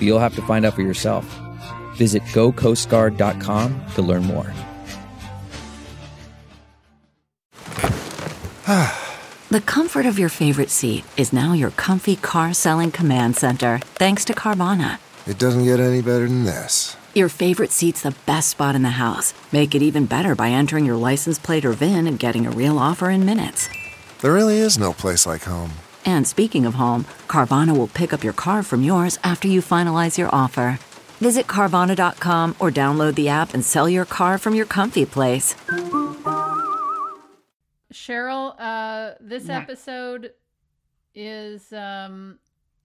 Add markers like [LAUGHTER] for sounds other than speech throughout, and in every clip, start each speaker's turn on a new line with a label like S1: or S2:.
S1: But you'll have to find out for yourself. Visit gocoastguard.com to learn more. [SIGHS]
S2: The comfort of your favorite seat is now your comfy car selling command center, thanks to Carvana.
S3: It doesn't get any better than this.
S2: Your favorite seat's the best spot in the house. Make it even better by entering your license plate or VIN and getting a real offer in minutes.
S3: There really is no place like home.
S2: And speaking of home, Carvana will pick up your car from yours after you finalize your offer. Visit Carvana.com or download the app and sell your car from your comfy place.
S4: Cheryl, uh, this episode is um,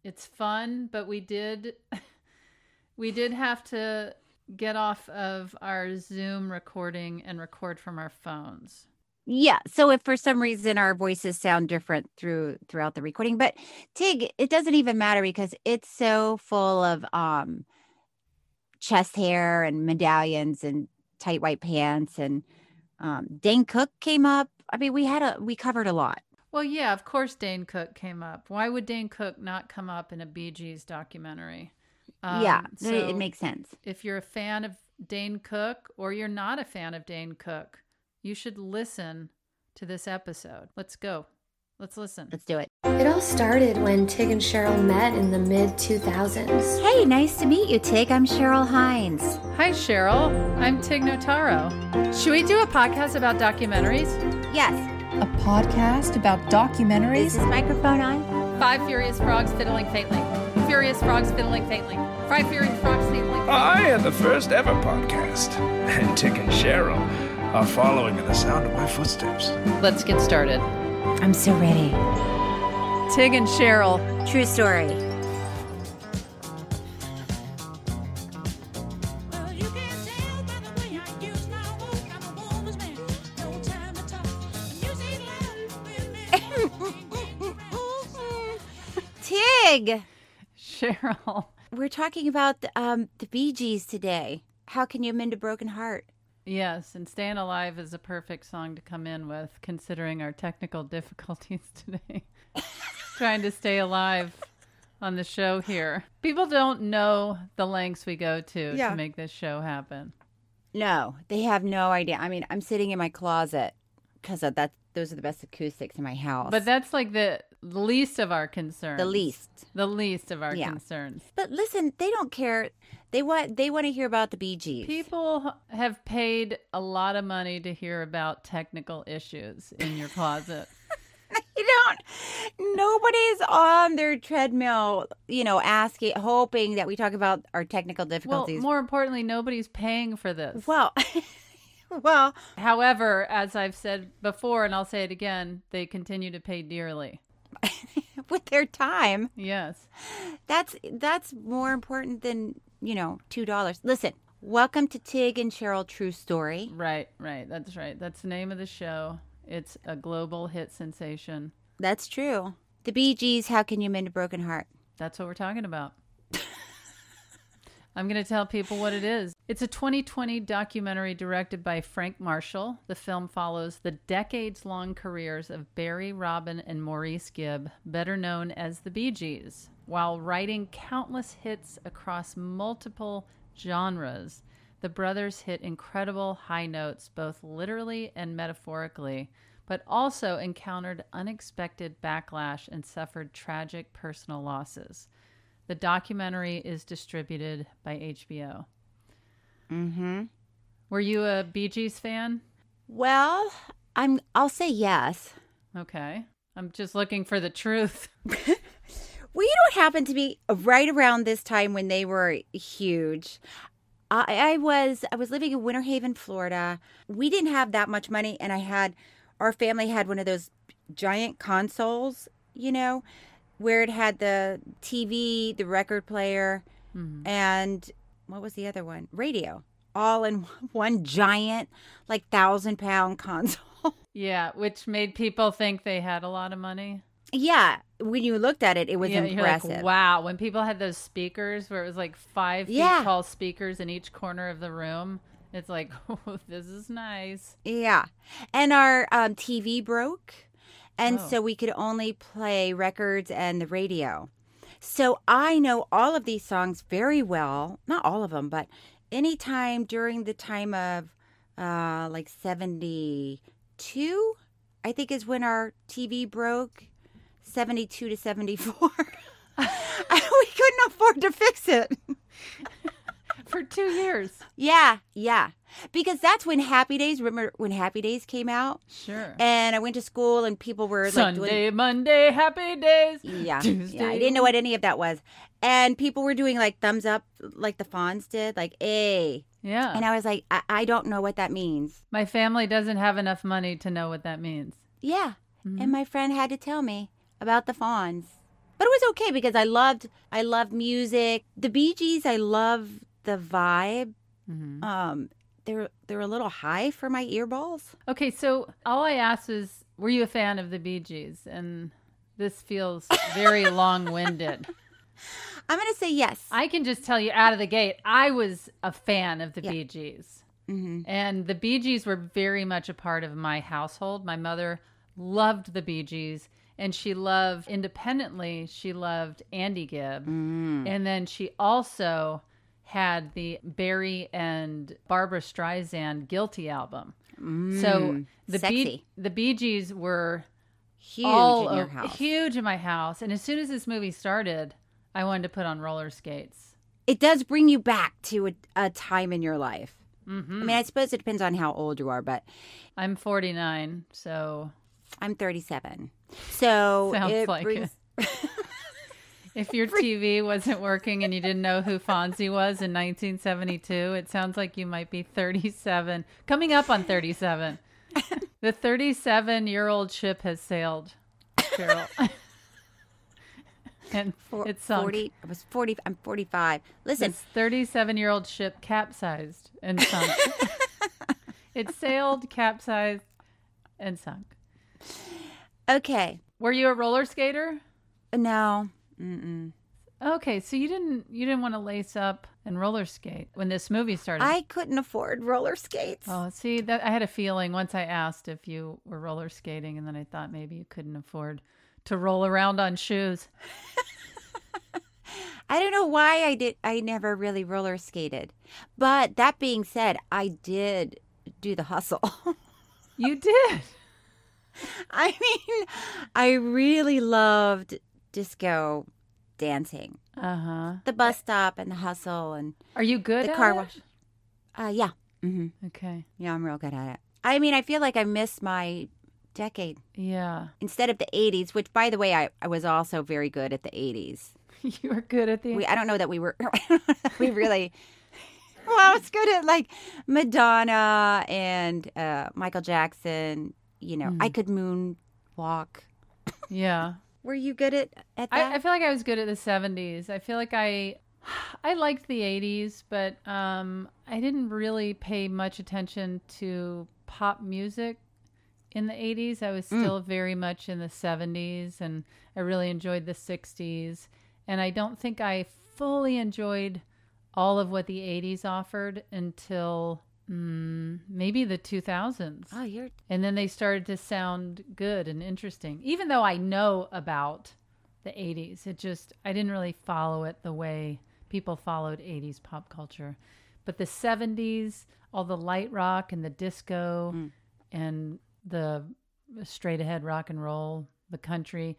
S4: it's fun, but we did [LAUGHS] we did have to get off of our Zoom recording and record from our phones.
S5: Yeah. So if for some reason our voices sound different through throughout the recording, but Tig, it doesn't even matter because it's so full of um chest hair and medallions and tight white pants and um Dane Cook came up. I mean, we had a we covered a lot.
S4: Well, yeah, of course Dane Cook came up. Why would Dane Cook not come up in a Bee Gees documentary?
S5: yeah,
S4: Um,
S5: it-
S4: so
S5: it makes sense.
S4: If you're a fan of Dane Cook or you're not a fan of Dane Cook, you should listen to this episode. Let's go. Let's listen.
S5: Let's do it.
S6: It all started when Tig and Cheryl met in the mid 2000s.
S5: Hey, nice to meet you, Tig. I'm Cheryl Hines.
S4: Hi, Cheryl. I'm Tig Notaro. Should we do a podcast about documentaries?
S5: Yes.
S7: A podcast about documentaries?
S5: Is this microphone on?
S4: Five Furious Frogs Fiddling Faintly. Furious Frogs Fiddling Faintly. Five Furious Frogs Fiddling Faintly.
S8: I am the first ever podcast, [LAUGHS] and Tig and Cheryl are following in the sound of my footsteps.
S4: Let's get started.
S5: I'm so ready.
S4: Tig and Cheryl.
S5: True story. Tig,
S4: Cheryl.
S5: we're talking about the, um, the Bee Gees today. How can you mend a broken heart?
S4: Yes, and Staying Alive is a perfect song to come in with, considering our technical [LAUGHS] difficulties today. [LAUGHS] Trying to stay alive on the show here. People don't know the lengths we go to
S5: Yeah.
S4: to make this show happen.
S5: No, they have no idea. I mean, I'm sitting in my closet because that those are the best acoustics in my house.
S4: But that's like the least of our concerns.
S5: the least.
S4: The least of our
S5: Yeah.
S4: concerns.
S5: But listen, they don't care. They want they want to hear about the Bee Gees.
S4: People have paid a lot of money to hear about technical issues in your closet. [LAUGHS]
S5: You don't. Nobody's on their treadmill, you know, asking, hoping that we talk about our technical difficulties.
S4: well,
S5: difficulties.
S4: more importantly, nobody's paying for this.
S5: well, [LAUGHS] well,
S4: However, as I've said before, and I'll say it again, they continue to pay dearly. [LAUGHS]
S5: with their time,
S4: Yes.
S5: that's that's more important than you know two dollars. Listen, welcome to Tig and Cheryl True Story.
S4: Right, right. That's right. That's the name of the show. It's a global hit sensation.
S5: That's true. The Bee Gees. How can you mend a broken heart?
S4: That's what we're talking about. I'm going to tell people what it is. It's a 2020 documentary directed by Frank Marshall. The film follows the decades long careers of Barry, Robin, and Maurice Gibb, better known as the Bee Gees. While writing countless hits across multiple genres, the brothers hit incredible high notes, both literally and metaphorically, but also encountered unexpected backlash and suffered tragic personal losses. The documentary is distributed by HBO.
S5: Mm-hmm.
S4: Were you a Bee Gees fan?
S5: Well, I'm. I'll say yes.
S4: Okay. I'm just looking for the truth. [LAUGHS]
S5: Well, you know what happened to be right around this time when they were huge. I, I was I was living in Winter Haven, Florida. We didn't have that much money, and I had our family had one of those giant consoles, you know, where it had the TV, the record player,
S4: Mm-hmm.
S5: and what was the other one? Radio. All in [LAUGHS] one giant, like thousand pound [LAUGHS] console.
S4: Yeah, which made people think they had a lot of money.
S5: yeah, when you looked at it, it was
S4: yeah,
S5: impressive.
S4: like, wow. When people had those speakers where it was like five feet
S5: Yeah.
S4: tall speakers in each corner of the room, it's like, [LAUGHS] oh, this is nice.
S5: Yeah. And our um, TV broke. And
S4: Oh.
S5: so we could only play records and the radio. So I know all of these songs very well. Not all of them, but anytime during the time of uh, like 72, I think is when our TV broke. 72 to 74. [LAUGHS] [LAUGHS] we couldn't afford to fix it.
S4: For two years.
S5: Yeah, yeah. Because that's when Happy Days, remember when Happy Days came out?
S4: Sure.
S5: And I went to school and people were like
S4: Sunday,
S5: doing
S4: Monday, happy days.
S5: yeah,
S4: Tuesday.
S5: yeah. I didn't know what any of that was. And people were doing like thumbs up like the Fonz did, like A.
S4: Yeah.
S5: And I was like, I, I don't know what that means.
S4: My family doesn't have enough money to know what that means.
S5: Yeah.
S4: Mm-hmm.
S5: And my friend had to tell me about the Fonz. But it was okay because I loved I loved music. The Bee Gees, I love the vibe.
S4: Mm-hmm.
S5: Um they're they're a little high for my earballs.
S4: Okay, so all I asked is, were you a fan of the Bee Gees? And this feels very [LAUGHS] long winded.
S5: I'm gonna say yes.
S4: I can just tell you out of the gate, I was a fan of the
S5: Yeah.
S4: Bee Gees.
S5: hmm
S4: And the Bee Gees were very much a part of my household. My mother loved the Bee Gees, and she loved independently, she loved Andy Gibb.
S5: Mm.
S4: And then she also had the Barry and Barbara Streisand Guilty album. So the Bee,
S5: Mm.
S4: the Bee Gees were
S5: Huge
S4: all
S5: in your house.
S4: huge in my house. And as soon as this movie started, I wanted to put on roller skates.
S5: It does bring you back to a, a time in your life.
S4: hmm
S5: I mean, I suppose it depends on how old you are, but
S4: I'm 49, so
S5: I'm 37. So
S4: Sounds
S5: it
S4: like
S5: brings, [LAUGHS]
S4: if your TV wasn't working and you didn't know who Fonzie was in 1972, it sounds like you might be 37, coming up on 37. [LAUGHS] the 37 year old ship has sailed, Cheryl. [LAUGHS] and
S5: for,
S4: it sunk.
S5: 40. I was 40. I'm 45. Listen,
S4: This 37 year old ship capsized and sunk. [LAUGHS] it sailed, capsized, and sunk.
S5: okay.
S4: Were you a roller skater?
S5: No. Mm-mm.
S4: Okay, so you didn't you didn't want to lace up and roller skate when this movie started.
S5: I couldn't afford roller skates.
S4: oh, see that I had a feeling once I asked if you were roller skating, and then I thought maybe you couldn't afford to roll around on shoes. [LAUGHS]
S5: I don't know why I did. I never really roller skated. But that being said, I did do the hustle. [LAUGHS]
S4: You did.
S5: I mean, I really loved disco dancing.
S4: Uh huh.
S5: The bus stop and the hustle and
S4: Are you good
S5: the
S4: at
S5: car
S4: it?
S5: wash. Uh, yeah. hmm
S4: Okay.
S5: Yeah, I'm real good at it. I mean, I feel like I missed my decade
S4: Yeah.
S5: instead of the 80s, which, by the way, I, I was also very good at the 80s. [LAUGHS]
S4: you were good at the.
S5: We, I don't know that we were, [LAUGHS] we [LAUGHS] really, well, I was good at like Madonna and uh, Michael Jackson. You know, I could moonwalk.
S4: yeah.
S5: Were you good at, at that?
S4: I, I feel like I was good at the 70s. I feel like I I liked the 80s, but um, I didn't really pay much attention to pop music in the 80s. I was still very much in the 70s and I really enjoyed the 60s. And I don't think I fully enjoyed all of what the 80s offered until mm, maybe the 2000s.
S5: oh, you're
S4: And then they started to sound good and interesting. Even though I know about the 80s, it just, I didn't really follow it the way people followed 80s pop culture. But the 70s, all the light rock and the disco and the straight ahead rock and roll, the country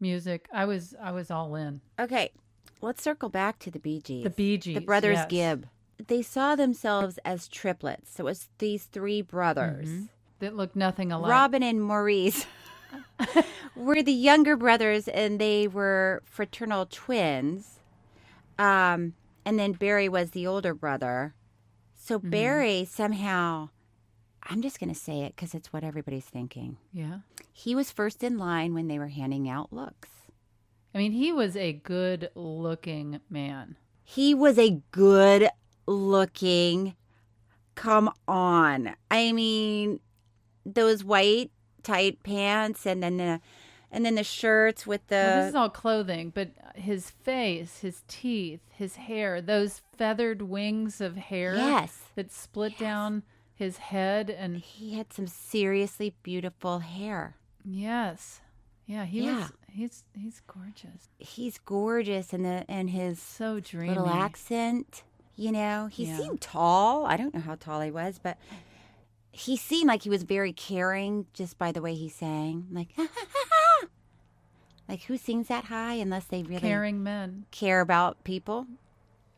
S4: music, I was I was all in.
S5: okay. Let's circle back to the Bee Gees.
S4: The Bee Gees,
S5: the brothers
S4: yes.
S5: Gibb. They saw themselves as triplets. So it was these three brothers.
S4: That looked nothing alike.
S5: Robin and Maurice [LAUGHS] were the younger brothers, and they were fraternal twins. Um, and then Barry was the older brother. So
S4: Mm-hmm.
S5: Barry somehow, I'm just going to say it because it's what everybody's thinking.
S4: yeah.
S5: He was first in line when they were handing out looks.
S4: I mean, he was a good looking man.
S5: He was a good looking. Come on. I mean, those white tight pants and then the and then the shirts with the
S4: Well, this is all clothing, but his face, his teeth, his hair, those feathered wings of hair
S5: Yes.
S4: that split down his head and
S5: he had some seriously beautiful hair.
S4: yes. Yeah, he
S5: Yeah.
S4: was he's he's gorgeous.
S5: He's gorgeous and the and his
S4: So dreamy.
S5: little accent. You know, he
S4: Yeah.
S5: seemed tall. I don't know how tall he was, but he seemed like he was very caring just by the way he sang. Like, like who sings that high unless they really
S4: Caring men.
S5: care about people?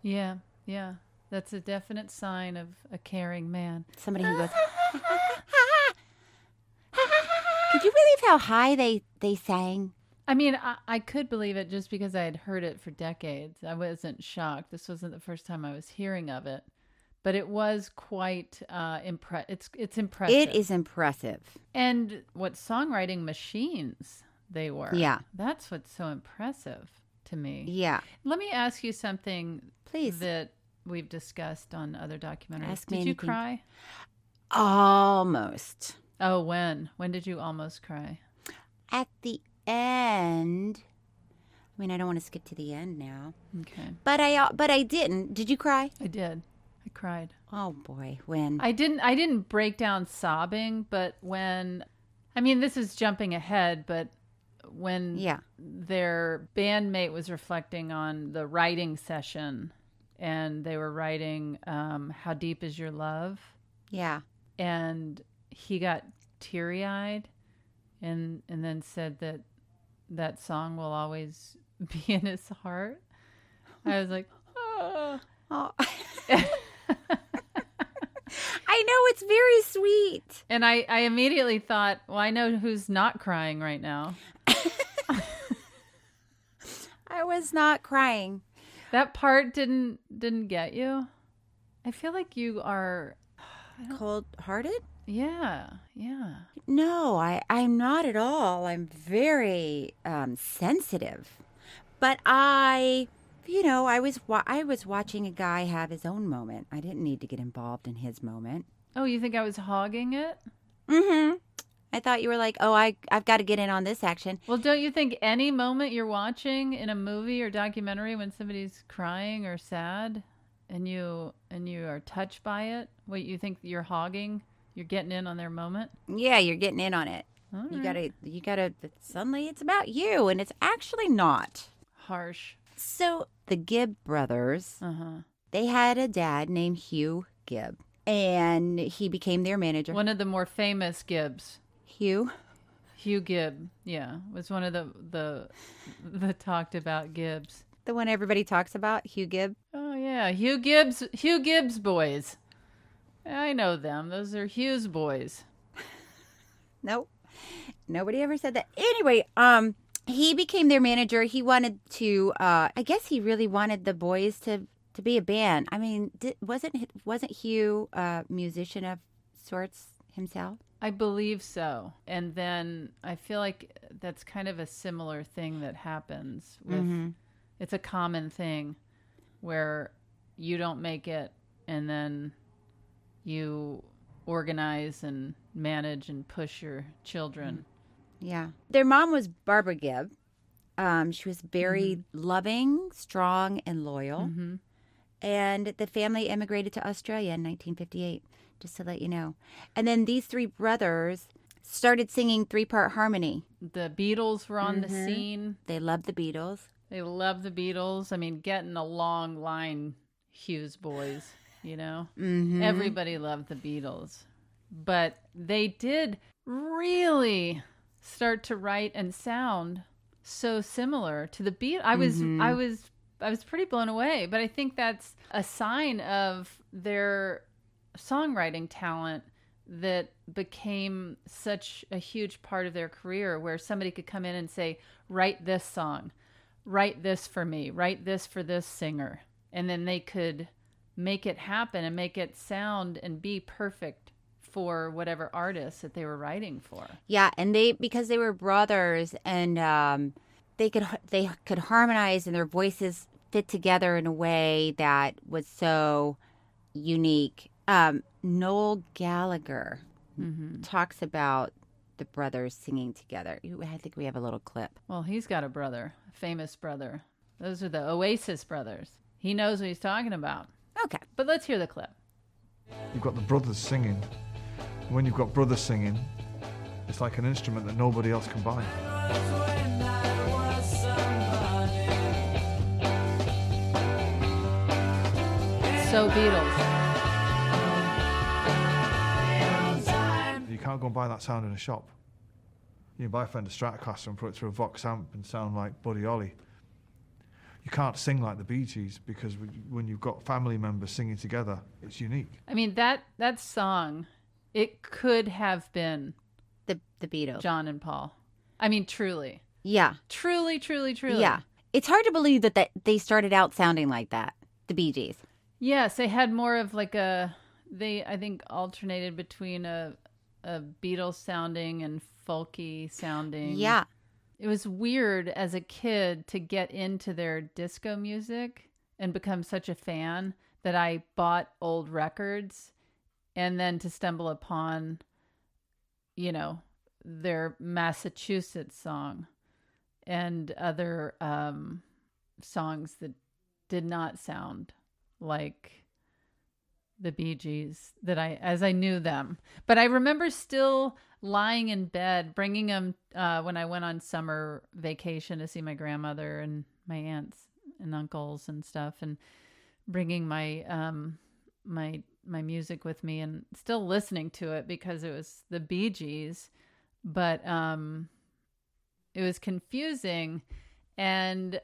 S4: Yeah, yeah. That's a definite sign of a caring man.
S5: Somebody who goes. Could you believe how high they they sang?
S4: I mean, I, I could believe it just because I had heard it for decades. I wasn't shocked. This wasn't the first time I was hearing of it, but it was quite uh, impre- It's it's impressive.
S5: It is impressive.
S4: and what songwriting machines they were.
S5: Yeah.
S4: that's what's so impressive to me.
S5: Yeah.
S4: Let me ask you something,
S5: Please.
S4: that we've discussed on other documentaries.
S5: Ask me
S4: did you
S5: anything.
S4: cry?
S5: Almost.
S4: Oh, when? When did you almost cry?
S5: At the end. I mean, I don't want to skip to the end now,
S4: Okay,
S5: but I uh, but I didn't. Did you cry?
S4: I did. I cried.
S5: Oh boy, when?
S4: I didn't I didn't break down sobbing, but when I mean this is jumping ahead, but when
S5: Yeah.
S4: their bandmate was reflecting on the writing session and they were writing um, how deep is your love
S5: yeah.
S4: and he got teary-eyed and and then said that that song will always [LAUGHS] be in his heart. I was like. [LAUGHS]
S5: Oh. [LAUGHS] I know it's very sweet.
S4: And I, I immediately thought, well, I know who's not crying right now.
S5: I was not crying.
S4: That part didn't didn't get you. I feel like you are
S5: Cold hearted?
S4: Yeah, yeah.
S5: No, I, I'm not at all. I'm very um, sensitive. But I, you know, I was wa- I was watching a guy have his own moment. I didn't need to get involved in his moment.
S4: Oh, you think I was hogging it?
S5: Mm-hmm. I thought you were like, oh, I I've got to get in on this action.
S4: Well, don't you think any moment you're watching in a movie or documentary when somebody's crying or sad and you and you are touched by it, what you think you're hogging, you're getting in on their moment?
S5: Yeah, you're getting in on it. You gotta, you gotta. Suddenly, it's about you, and it's actually not.
S4: harsh.
S5: So the Gibb brothers,
S4: Uh-huh.
S5: they had a dad named Hugh Gibb, and he became their manager.
S4: One of the more famous Gibbs.
S5: Hugh.
S4: Hugh Gibb, yeah, was one of the the the talked about Gibbs.
S5: The one everybody talks about, Hugh Gibb.
S4: Oh yeah, Hugh Gibbs, Hugh Gibbs boys. I know them. Those are Hughes boys.
S5: Nope. Nobody ever said that. Anyway, um, he became their manager. He wanted to. Uh, I guess he really wanted the boys to to be a band. I mean, di wasn't wasn't Hugh a musician of sorts himself?
S4: I believe so. And then I feel like that's kind of a similar thing that happens with it's a common thing where you don't make it and then you organize and manage and push your children. Mm.
S5: Yeah. Their mom was Barbara Gibb. Um, she was very mm-hmm. loving, strong, and loyal. Mm-hmm. And the family immigrated to Australia in 1958, just to let you know. And then these three brothers started singing three part harmony.
S4: The Beatles were on the mm-hmm. scene.
S5: They loved the Beatles.
S4: They loved the Beatles. I mean, getting a long line, Hughes boys, you know?
S5: Mm-hmm.
S4: Everybody loved the Beatles. But they did really start to write and sound so similar to the Beat. I was I was I was pretty blown away, but I think that's a sign of their songwriting talent that became such a huge part of their career where somebody could come in and say, "Write this song. Write this for me. Write this for this singer." And then they could make it happen and make it sound and be perfect for whatever artist that they were writing for.
S5: Yeah, and they because they were brothers and um they could they could harmonize and their voices fit together in a way that was so unique. Um, Noel Gallagher
S4: Mm-hmm.
S5: talks about the brothers singing together. I think we have a little clip.
S4: Well, he's got a brother, a famous brother. Those are the Oasis brothers. He knows what he's talking about.
S5: Okay.
S4: But let's hear the clip.
S9: You've got the brothers singing. When you've got brothers singing, it's like an instrument that nobody else can buy.
S4: So Beatles.
S9: You can't go and buy that sound in a shop. You can buy a Fender Stratocaster and put it through a Vox amp and sound like Buddy Holly. You can't sing like the Bee Gees because when you've got family members singing together, it's unique.
S4: I mean that that song, it could have been
S5: The the Beatles.
S4: John and Paul. I mean, truly,
S5: Yeah.
S4: truly, truly, truly.
S5: Yeah. It's hard to believe that, that they started out sounding like that. The Bee Gees.
S4: Yes, they had more of like a. They I think alternated between a a Beatles sounding and folky sounding.
S5: Yeah.
S4: It was weird as a kid to get into their disco music and become such a fan that I bought old records and then to stumble upon, you know, their Massachusetts song and other um, songs that did not sound like the Bee Gees that I as I knew them. But I remember still lying in bed, bringing them uh, when I went on summer vacation to see my grandmother and my aunts and uncles and stuff, and bringing my um, my my music with me and still listening to it because it was the Bee Gees, but um, it was confusing, and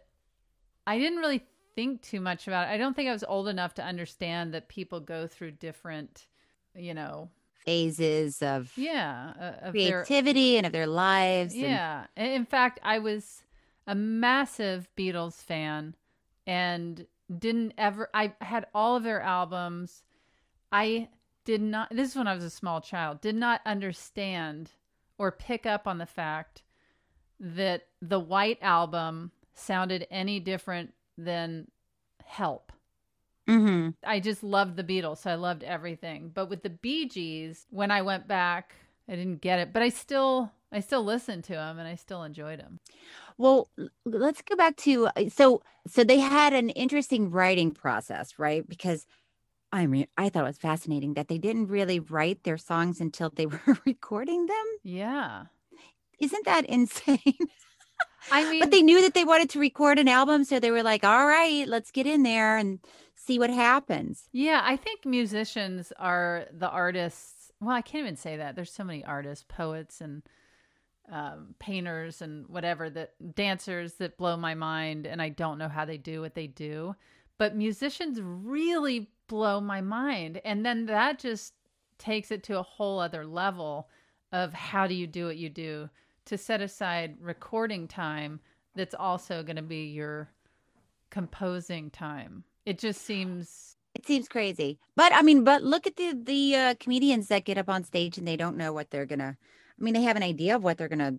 S4: I didn't really think too much about it. I don't think I was old enough to understand that people go through different, you know,
S5: Phases of
S4: yeah, uh, of their-
S5: creativity and of their lives.
S4: yeah. And In fact, I was a massive Beatles fan and didn't ever I had all of their albums. I did not this is when I was a small child, did not understand or pick up on the fact that the White album sounded any different than Help.
S5: Mm-hmm.
S4: I just loved the Beatles, so I loved everything. But with the Bee Gees, when I went back, I didn't get it, but I still I still listened to them and I still enjoyed them.
S5: Well, let's go back to uh, so so they had an interesting writing process, right? Because I mean, I thought it was fascinating that they didn't really write their songs until they [LAUGHS] were recording them.
S4: Yeah.
S5: Isn't that insane? [LAUGHS]
S4: I mean,
S5: but they knew that they wanted to record an album, so they were like, "All right, let's get in there and see what happens."
S4: Yeah, I think musicians are the artists. Well, I can't even say that. There's so many artists, poets, and um, painters, and whatever that dancers that blow my mind, and I don't know how they do what they do. But musicians really blow my mind, and then that just takes it to a whole other level of how do you do what you do to set aside recording time that's also going to be your composing time. It just seems
S5: It seems crazy, but I mean, but look at the the uh, comedians that get up on stage and they don't know what they're gonna. I mean, they have an idea of what they're gonna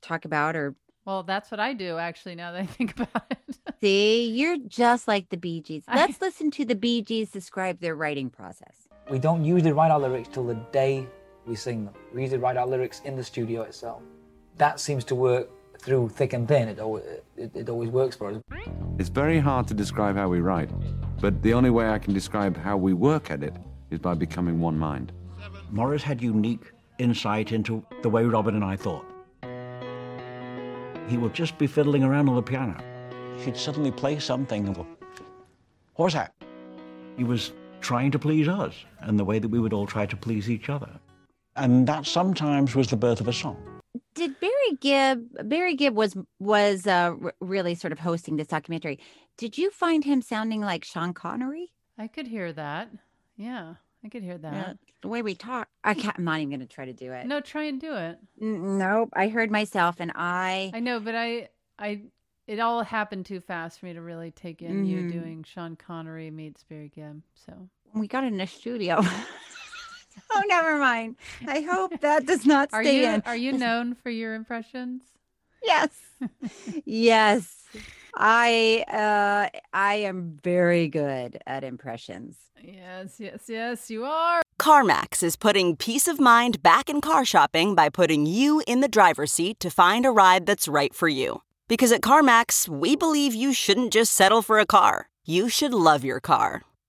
S5: talk about or
S4: well, that's what I do actually now that I think [LAUGHS] about it.
S5: See, you're just like the Bee Gees. Let's listen to the Bee Gees describe their writing process.
S10: We don't usually write our lyrics till the day we sing them. We usually write our lyrics in the studio itself. That seems to work through thick and thin. It always, it, it always works for us.
S11: It's very hard to describe how we write, but the only way I can describe how we work at it is by becoming one mind.
S12: Maurice had unique insight into the way Robin and I thought. He would just be fiddling around on the piano. He'd suddenly play something and go, What's that? He was trying to please us and the way that we would all try to please each other. And that sometimes was the birth of a song.
S5: Did Barry Gibb? Barry Gibb was was uh, r- really sort of hosting this documentary. Did you find him sounding like Sean Connery?
S4: I could hear that. Yeah, I could hear that.
S5: Yeah, the way we talk. I can't, I'm not even going to try to do it.
S4: No, try and do it.
S5: N- nope. I heard myself, and I.
S4: I know, but I, I, it all happened too fast for me to really take in you
S5: Mhm.
S4: doing Sean Connery meets Barry Gibb. So
S5: We got in a studio. [LAUGHS] [LAUGHS] oh, never mind. I hope that does not
S4: are
S5: stay
S4: you
S5: in.
S4: are you known for your impressions?
S5: Yes. yes. I uh I am very good at impressions.
S4: Yes, yes, yes, you are.
S13: CarMax is putting peace of mind back in car shopping by putting you in the driver's seat to find a ride that's right for you. Because at CarMax, we believe you shouldn't just settle for a car. You should love your car.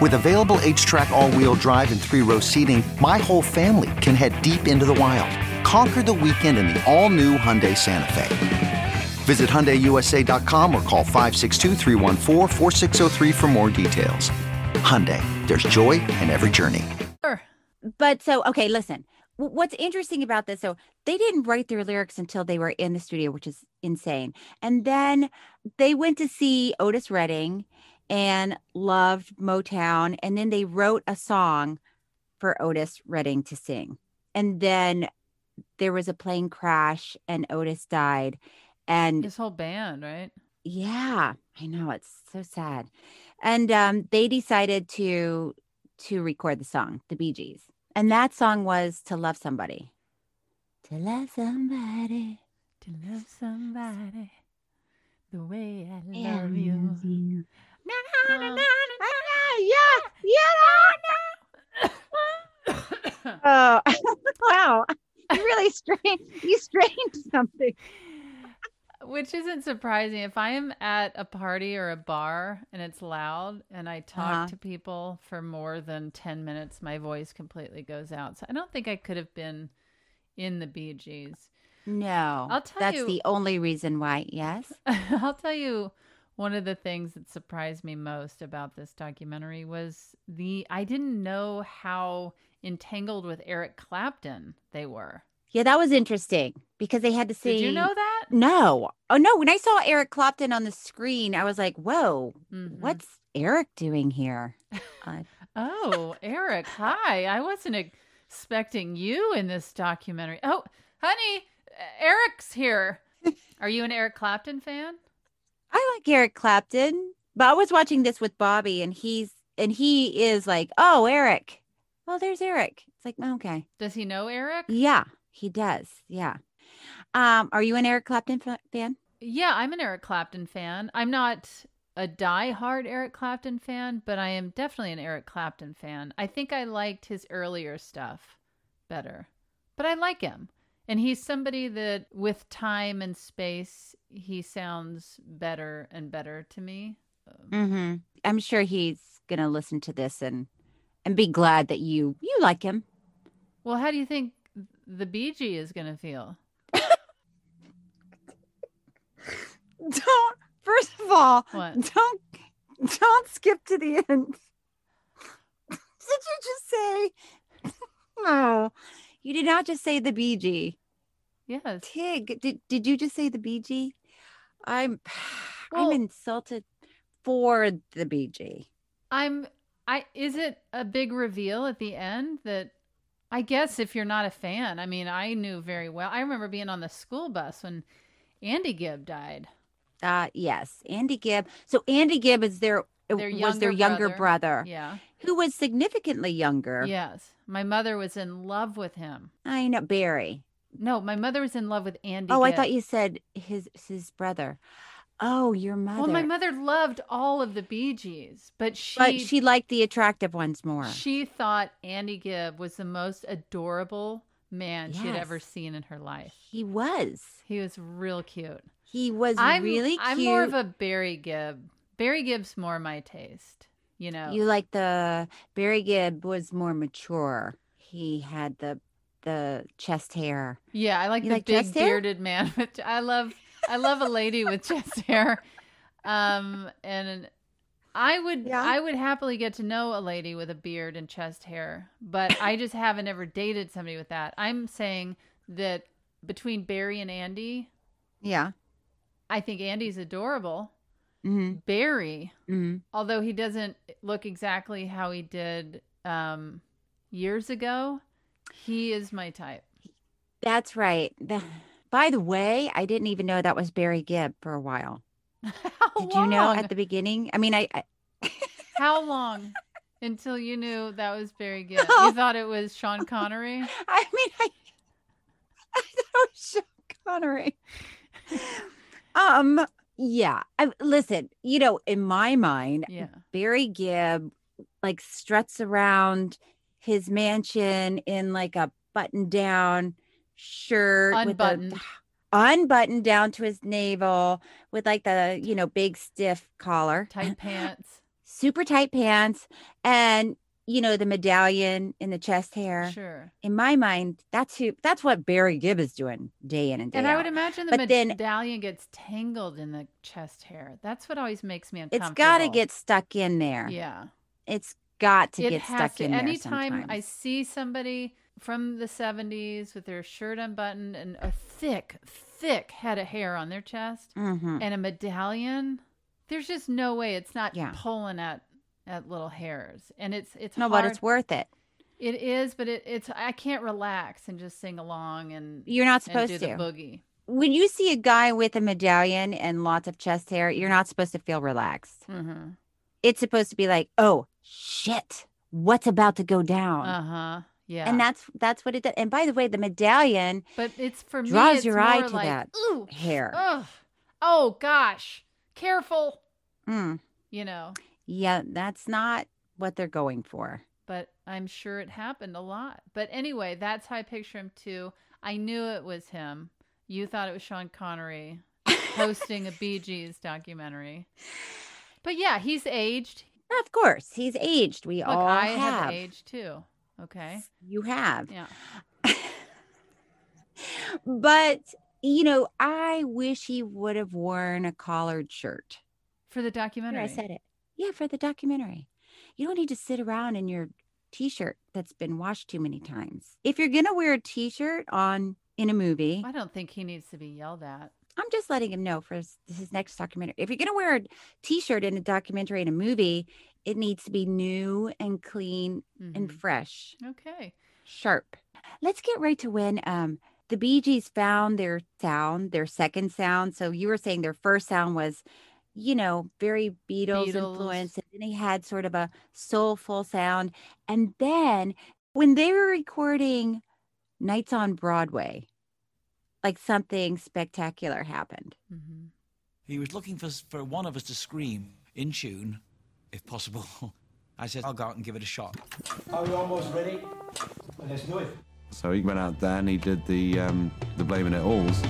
S14: With available H-Track all-wheel drive and three-row seating, my whole family can head deep into the wild. Conquer the weekend in the all-new Hyundai Santa Fe. Visit HyundaiUSA.com or call 562 for more details. Hyundai, there's joy in every journey.
S5: But so, okay, listen. What's interesting about this, so they didn't write their lyrics until they were in the studio, which is insane. And then they went to see Otis Redding and loved Motown. And then they wrote a song for Otis Redding to sing. And then there was a plane crash and Otis died. And
S4: This whole band, right?
S5: yeah, I know it's so sad. And um, they decided to to record the song, the Bee Gees, and that song was "To Love Somebody." To love somebody,
S4: to love somebody the way I love you.
S5: love you.
S4: Na, na,
S5: yeah, Oh, wow! You really strained. You strained something.
S4: Which isn't surprising. If I am at a party or a bar and it's loud and I talk
S5: Uh-huh.
S4: to people for more than 10 minutes, my voice completely goes out. So I don't think I could have been in the Bee Gees.
S5: No,
S4: I'll tell
S5: that's
S4: you-
S5: the only reason why. Yes.
S4: I'll tell you one of the things that surprised me most about this documentary was the I didn't know how entangled with Eric Clapton they were.
S5: Yeah, that was interesting because they had to say.
S4: Did you know that?
S5: No. Oh no, when I saw Eric Clapton on the screen, I was like, "Whoa,
S4: Mm-hmm.
S5: what's Eric doing here?" [LAUGHS] Uh,
S4: Oh, Eric, hi. I wasn't expecting you in this documentary. Oh, honey, Eric's here. [LAUGHS] Are you an Eric Clapton fan?
S5: I like Eric Clapton, but I was watching this with Bobby, and he's and he is like, "Oh, Eric. Well, there's Eric." It's like, okay,
S4: Does he know Eric?
S5: yeah, he does. Yeah. Um, are you an Eric Clapton fa- fan?
S4: Yeah, I'm an Eric Clapton fan. I'm not a die-hard Eric Clapton fan, but I am definitely an Eric Clapton fan. I think I liked his earlier stuff better, but I like him. And he's somebody that, with time and space, he sounds better and better to me.
S5: Mm-hmm. I'm sure he's gonna listen to this and and be glad that you you like him.
S4: Well, how do you think the BG is going to feel? [LAUGHS]
S5: Don't. First of all,
S4: What?
S5: don't don't skip to the end. [LAUGHS] did you just say? [LAUGHS] no, you did not just say the BG.
S4: Yes.
S5: Tig, did did you just say the BG? [SIGHS] I'm
S4: Well-
S5: I'm insulted for the BG.
S4: I'm I is it a big reveal at the end that I guess if you're not a fan, I mean, I knew very well. I remember being on the school bus when Andy Gibb died.
S5: Uh yes, Andy Gibb. So Andy Gibb is their,
S4: Their
S5: was their
S4: younger brother. Yeah.
S5: Who was significantly younger.
S4: Yes. My mother was in love with him.
S5: I know Barry.
S4: No, my mother was in love with Andy
S5: Oh, I thought you said his his brother. Oh, your mother.
S4: Well, my mother loved all of the Bee Gees, but she
S5: but she liked the attractive ones more.
S4: she thought Andy Gibb was the most adorable man she
S5: had
S4: ever seen in her life.
S5: He was.
S4: He was real cute.
S5: He was
S4: I'm
S5: really cute.
S4: I'm more of a Barry Gibb. Barry Gibb's more my taste. You know.
S5: You like the Barry Gibb was more mature. He had the the chest hair.
S4: Yeah, I like
S5: You
S4: the
S5: like
S4: big
S5: chest
S4: bearded man. [LAUGHS] I love I love a lady with chest [LAUGHS] hair. Um, and I would I would happily get to know a lady with a beard and chest hair, but I just haven't ever dated somebody with that. I'm saying that between Barry and Andy,
S5: Yeah.
S4: I think Andy's adorable.
S5: Mm-hmm.
S4: Barry,
S5: Mm-hmm.
S4: although he doesn't look exactly how he did um, years ago, he is my type.
S5: That's right. The- by the way, I didn't even know that was Barry Gibb for a while. [LAUGHS] Did you know at the beginning? I mean, I, I [LAUGHS]
S4: How long until you knew that was Barry Gibb?
S5: Oh.
S4: You thought it was Sean Connery? [LAUGHS]
S5: I mean, I, I thought it was Sean Connery. um, yeah. I, listen, you know, in my mind,
S4: Yeah.
S5: Barry Gibb like struts around his mansion in like a button down shirt
S4: Unbuttoned.
S5: with a [SIGHS] unbuttoned down to his navel with like the, you know, big stiff collar,
S4: Tight [LAUGHS] pants.
S5: super tight pants, and you know, the medallion in the chest hair.
S4: Sure.
S5: In my mind, that's who that's what Barry Gibb is doing day in and day
S4: And I would imagine the
S5: But then
S4: medallion gets tangled in the chest hair. That's what always makes me uncomfortable.
S5: It's got to get stuck in there.
S4: Yeah.
S5: It's got to
S4: it
S5: get stuck
S4: to.
S5: in there.
S4: Anytime I see somebody from the 70s with their shirt unbuttoned and a thick, thick head of hair on their chest
S5: Mhm.
S4: and a medallion, there's just no way it's not
S5: Yeah.
S4: pulling at at little hairs. And it's it's
S5: no, but it's worth it.
S4: It is, but it, it's I can't relax and just sing along and
S5: You're not
S4: and do
S5: supposed
S4: the
S5: to.
S4: boogie.
S5: When you see a guy with a medallion and lots of chest hair, you're not supposed to feel relaxed.
S4: Mm-hmm.
S5: It's supposed to be like, oh shit, what's about to go down?
S4: Uh huh. Yeah.
S5: And that's that's what it does. And by the way, the medallion
S4: but it's for me.
S5: draws your eye to
S4: like,
S5: that
S4: Ooh,
S5: hair.
S4: ugh, oh gosh, careful.
S5: Mm.
S4: You know.
S5: Yeah, that's not what they're going for.
S4: but I'm sure it happened a lot. But anyway, that's how I picture him too. I knew it was him. You thought it was Sean Connery [LAUGHS] hosting a Bee Gees documentary. But yeah, he's aged.
S5: Of course, he's aged. We
S4: Look,
S5: all
S4: I
S5: have.
S4: have aged too. Okay.
S5: You have.
S4: Yeah. [LAUGHS]
S5: But you know, I wish he would have worn a collared shirt.
S4: For the documentary.
S5: I said it. Yeah, for the documentary. You don't need to sit around in your t-shirt that's been washed too many times. If you're gonna wear a t-shirt on in a movie,
S4: I don't think he needs to be yelled at.
S5: I'm just letting him know for his, his next documentary. If you're gonna wear a t-shirt in a documentary in a movie, it needs to be new and clean and
S4: Mhm.
S5: fresh,
S4: Okay.
S5: sharp. Let's get right to when um the Bee Gees found their sound, their second sound. So you were saying their first sound was, you know, very Beatles,
S4: Beatles.
S5: influence, and then they had sort of a soulful sound. And then when they were recording Nights on Broadway, like something spectacular happened.
S4: Mm-hmm.
S15: He was looking for, for one of us to scream in tune, if possible. [LAUGHS] I said, I'll go out and give it a shot.
S16: Are we almost ready? Let's do it.
S11: So he went out there and he did the um, the blaming it alls.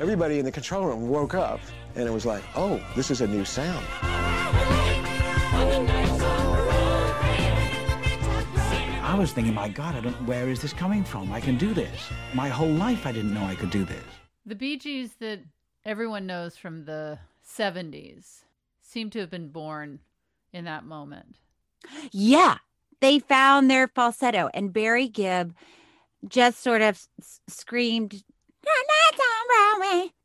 S16: Everybody in the control room woke up and it was like, oh, this is a new sound.
S12: I was thinking, my God, I don't. Where is this coming from? I can do this. My whole life, I didn't know I could do this.
S4: The Bee Gees that everyone knows from the 70s seem to have been born in that moment.
S5: Yeah, they found their falsetto, and Barry Gibb just sort of s- screamed, "Nights on Broadway."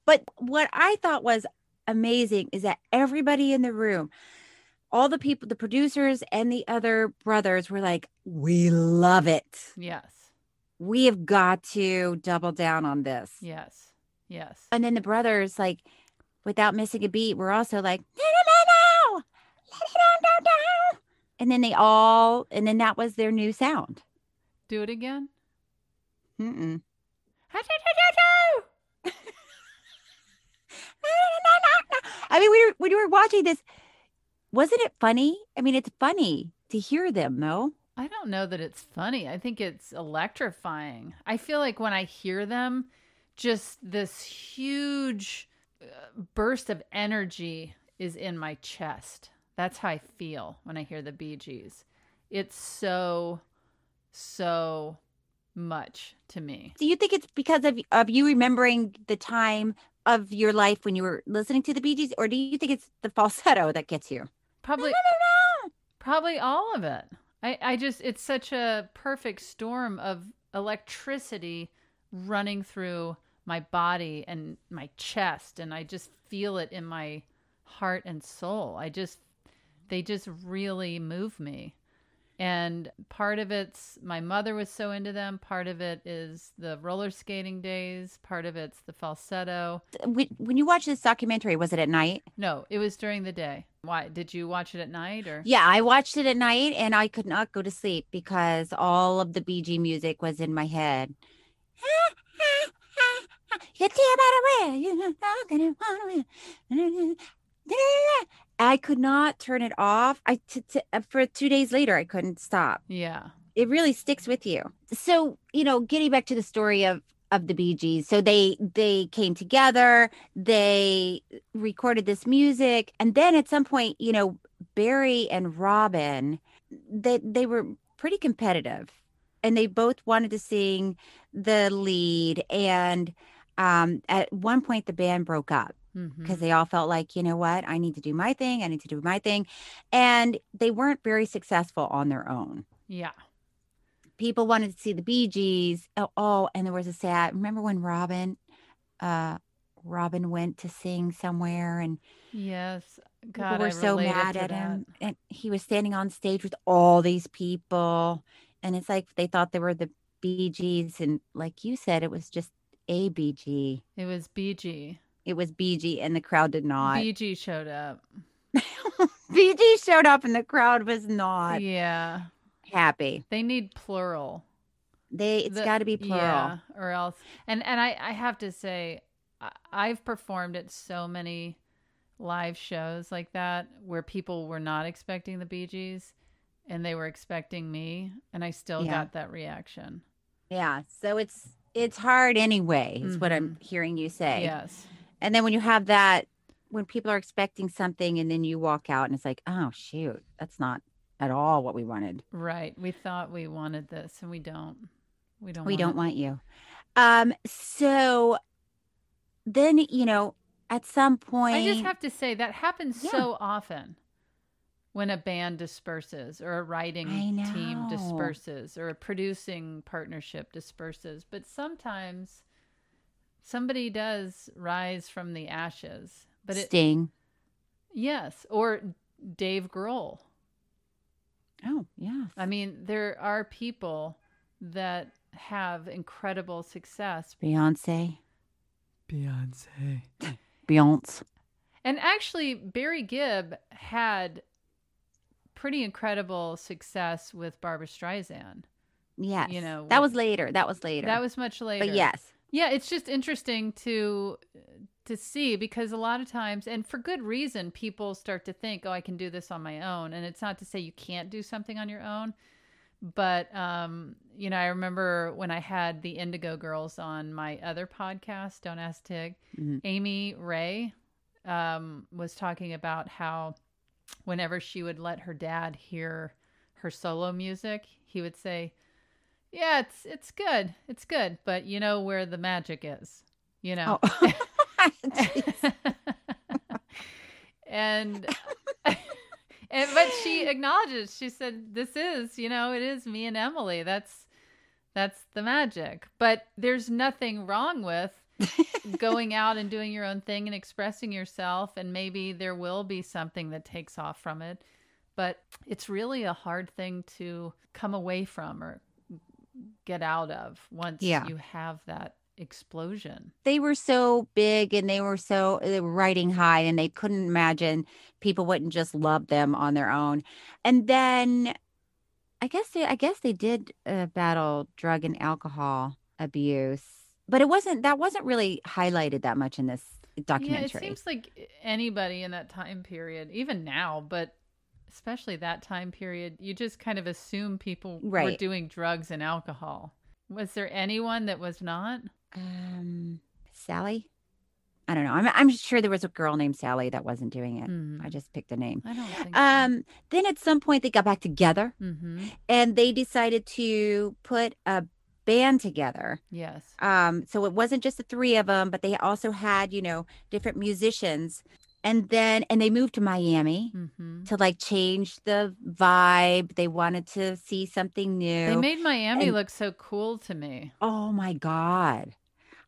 S5: But what I thought was amazing is that everybody in the room, all the people, the producers and the other brothers were like, "We love it.
S4: Yes.
S5: We have got to double down on this."
S4: Yes. Yes.
S5: And then the brothers, like, without missing a beat, were also like, no, no, no, no, let it on down, down. And then they all, and then that was their new sound.
S4: Do it again.
S5: Mm-mm. [LAUGHS] I mean, we were, when we were watching this, wasn't it funny? I mean, it's funny to hear them, though.
S4: I don't know that it's funny. I think it's electrifying. I feel like when I hear them, just this huge uh, burst of energy is in my chest. That's how I feel when I hear the Bee Gees. It's so, so much to me.
S5: Do you think it's because of of you remembering the time of your life when you were listening to the Bee Gees, or do you think it's the falsetto [LAUGHS] that gets you?
S4: Probably, probably all of it. I, I just, it's such a perfect storm of electricity running through my body and my chest, and I just feel it in my heart and soul. I just, they just really move me. And part of it's my mother was so into them. Part of it is the roller skating days. Part of it's the falsetto.
S5: When you watch this documentary, was it at night?
S4: No, it was during the day. Why? Did you watch it at night or?
S5: Yeah, I watched it at night and I could not go to sleep because all of the BG music was in my head. [LAUGHS] You about it, you're not gonna wanna win. I could not turn it off. I t- t- uh, for two days later, I couldn't stop.
S4: Yeah,
S5: it really sticks with you. So you know, getting back to the story of of the Bee Gees, so they they came together, they recorded this music, and then at some point, you know, Barry and Robin, they they were pretty competitive, and they both wanted to sing the lead, and um, at one point the band broke up because
S4: Mhm.
S5: they all felt like, you know what, I need to do my thing. I need to do my thing. And they weren't very successful on their own.
S4: Yeah.
S5: People wanted to see the Bee Gees. Oh, oh, and there was a sad, remember when Robin, uh, Robin went to sing somewhere and
S4: Yes.
S5: people
S4: God,
S5: were
S4: I
S5: so mad at
S4: that.
S5: him. And he was standing on stage with all these people. And it's like they thought they were the Bee Gees. And like you said, it was just a BG.
S4: It was BG.
S5: It was BG, and the crowd did not.
S4: BG showed up. [LAUGHS]
S5: BG showed up, and the crowd was not
S4: Yeah.
S5: happy.
S4: They need plural.
S5: They it's
S4: The-
S5: got to be plural.
S4: Yeah, or else. And and I I have to say, I, I've performed at so many live shows like that where people were not expecting the Bee Gees, and they were expecting me, and I still
S5: Yeah.
S4: got that reaction.
S5: Yeah, so it's it's hard anyway. Is what I'm
S4: Mhm.
S5: hearing you say.
S4: Yes.
S5: And then when you have that, when people are expecting something, and then you walk out, and it's like, oh shoot, that's not at all what we wanted.
S4: Right. We thought we wanted this, and we don't. We don't.
S5: we
S4: want
S5: don't
S4: it.
S5: want you. Um. So then you know, at some point,
S4: I just have to say that happens so often when a band disperses or a writing team disperses or a producing partnership disperses. But sometimes somebody does rise from the ashes. But it,
S5: Sting.
S4: yes, or Dave Grohl.
S5: Oh, yeah.
S4: I mean, there are people that have incredible success
S5: Beyonce.
S4: Beyonce. [LAUGHS]
S5: Beyonce.
S4: And actually, Barry Gibb had pretty incredible success with Barbra Streisand.
S5: Yes.
S4: You know,
S5: that was later. That was later.
S4: That was much later.
S5: But yes.
S4: Yeah, it's just interesting to to see because a lot of times and for good reason people start to think, "Oh, I can do this on my own." And it's not to say you can't do something on your own, but um, you know, I remember when I had the Indigo Girls on my other podcast, Don't Ask Tig,
S5: Mhm.
S4: Amy Ray um, was talking about how whenever she would let her dad hear her solo music, he would say, "Yeah, it's it's good, it's good, but you know where the magic is, you know."
S5: Oh. [LAUGHS] [LAUGHS]
S4: and [LAUGHS] and but she acknowledges. She said, "This is, you know, it is me and Emily. That's that's the magic." But there's nothing wrong with going out and doing your own thing and expressing yourself and maybe there will be something that takes off from it but it's really a hard thing to come away from or get out of once
S5: Yeah.
S4: you have that explosion.
S5: They were so big and they were so they were riding high and they couldn't imagine people wouldn't just love them on their own. And then i guess they i guess they did uh, battle drug and alcohol abuse but it wasn't that wasn't really highlighted that much in this
S4: yeah
S5: documentary.
S4: it seems like anybody in that time period even now but especially that time period, you just kind of assume people were doing drugs and alcohol. Was there anyone that was not?
S5: Um, Sally. I don't know. I'm I'm sure there was a girl named Sally that wasn't doing it.
S4: Hmm.
S5: I just picked a name.
S4: I don't think.
S5: Um, then at some point they got back together
S4: hmm
S5: and they decided to put a band together.
S4: Yes.
S5: Um, so it wasn't just the three of them, but they also had, you know, different musicians. And then and they moved to Miami
S4: hmm
S5: to like change the vibe. They wanted to see something new.
S4: They made Miami
S5: And-
S4: look so cool to me.
S5: Oh my God.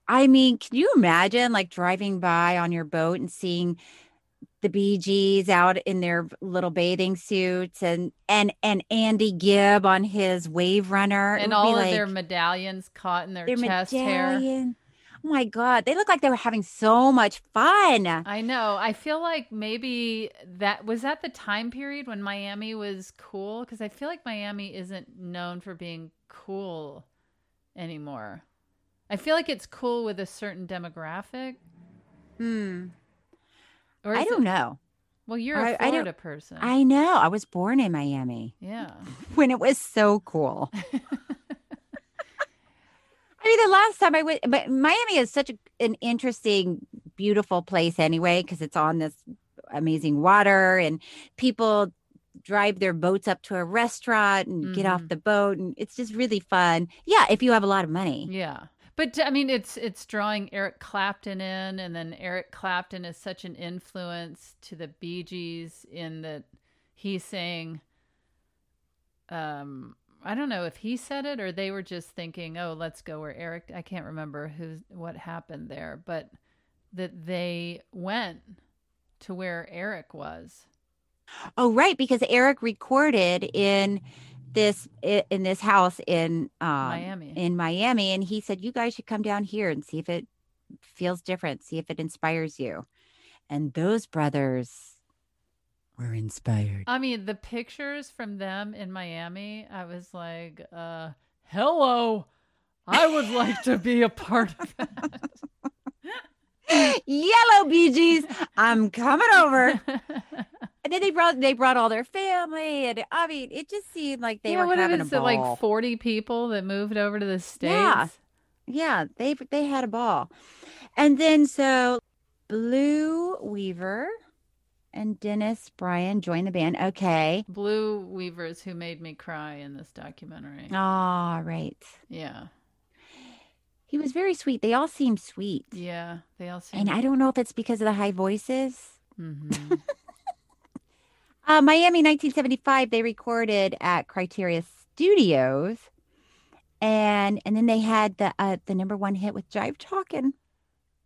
S5: I mean, can you imagine like driving by on your boat and seeing the Bee Gees out in their little bathing suits and and and Andy Gibb on his wave runner
S4: And all of
S5: like
S4: their medallions caught in their,
S5: their
S4: chest hair.
S5: Oh my God. They look like they were having so much fun.
S4: I know. I feel like maybe that was that the time period when Miami was cool because I feel like Miami isn't known for being cool anymore. I feel like it's cool with a certain demographic.
S5: Hmm.
S4: Or
S5: I don't
S4: it-
S5: know.
S4: Well, you're a
S5: I- I
S4: Florida person.
S5: I know. I was born in Miami
S4: yeah. [LAUGHS]
S5: when it was so cool. [LAUGHS] I mean, the last time I went, but Miami is such a, an interesting, beautiful place anyway, because it's on this amazing water and people drive their boats up to a restaurant and get off
S4: Mhm.
S5: the boat. And it's just really fun. Yeah. If you have a lot of money.
S4: Yeah. But I mean it's it's drawing Eric Clapton in and then Eric Clapton is such an influence to the Bee Gees in that he's saying um I don't know if he said it or they were just thinking, "Oh, let's go where Eric." I can't remember who's what happened there, but that they went to where Eric was.
S5: Oh, right. Because Eric recorded in this in this house in um,
S4: Miami.
S5: in Miami, and he said you guys should come down here and see if it feels different, see if it inspires you. And those brothers were inspired.
S4: I mean, the pictures from them in Miami, I was like, uh, hello. I would like to be a part of that.
S5: Yellow Bee Gees, I'm coming over. [LAUGHS] and then they brought they brought all their family, and I mean, it just seemed like they
S4: yeah,
S5: were
S4: what
S5: having a ball.
S4: like 40 people that moved over to the States?
S5: Yeah. Yeah, they they had a ball. And then so Blue Weaver and Dennis Bryon joined the band. Okay.
S4: Blue Weavers who made me cry in this documentary.
S5: Ah, right.
S4: Yeah.
S5: He was very sweet. They all seem sweet.
S4: Yeah. They all seem
S5: And I don't know if it's because of the high voices.
S4: hmm [LAUGHS]
S5: Uh, Miami 1975, they recorded at Criteria Studios. And and then they had the uh, the number one hit with Jive Talkin'.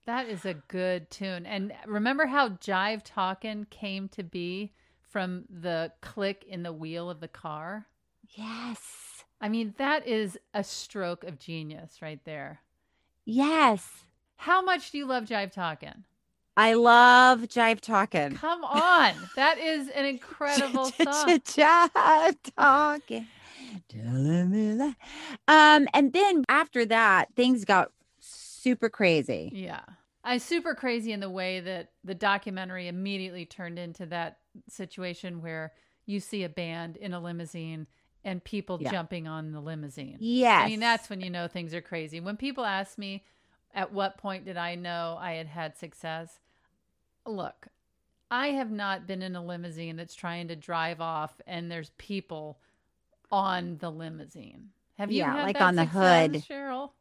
S4: That is a good tune. And remember how Jive Talkin' came to be from the click in the wheel of the car?
S5: Yes.
S4: I mean, that is a stroke of genius right there.
S5: Yes.
S4: How much do you love Jive Talkin'?
S5: I love Jive Talkin'.
S4: Come on. [LAUGHS] That is an incredible song.
S5: Jive Talkin'. Telling me that. Um, and then after that, things got super crazy.
S4: Yeah. I super crazy in the way that the documentary immediately turned into that situation where you see a band in a limousine and people
S5: Yeah.
S4: jumping on the limousine.
S5: Yes.
S4: I mean, that's when you know things are crazy. When people ask me, at what point did I know I had had success? Look, I have not been in a limousine that's trying to drive off and there's people on the limousine. Have you
S5: Yeah, like on the hood.
S4: Cheryl?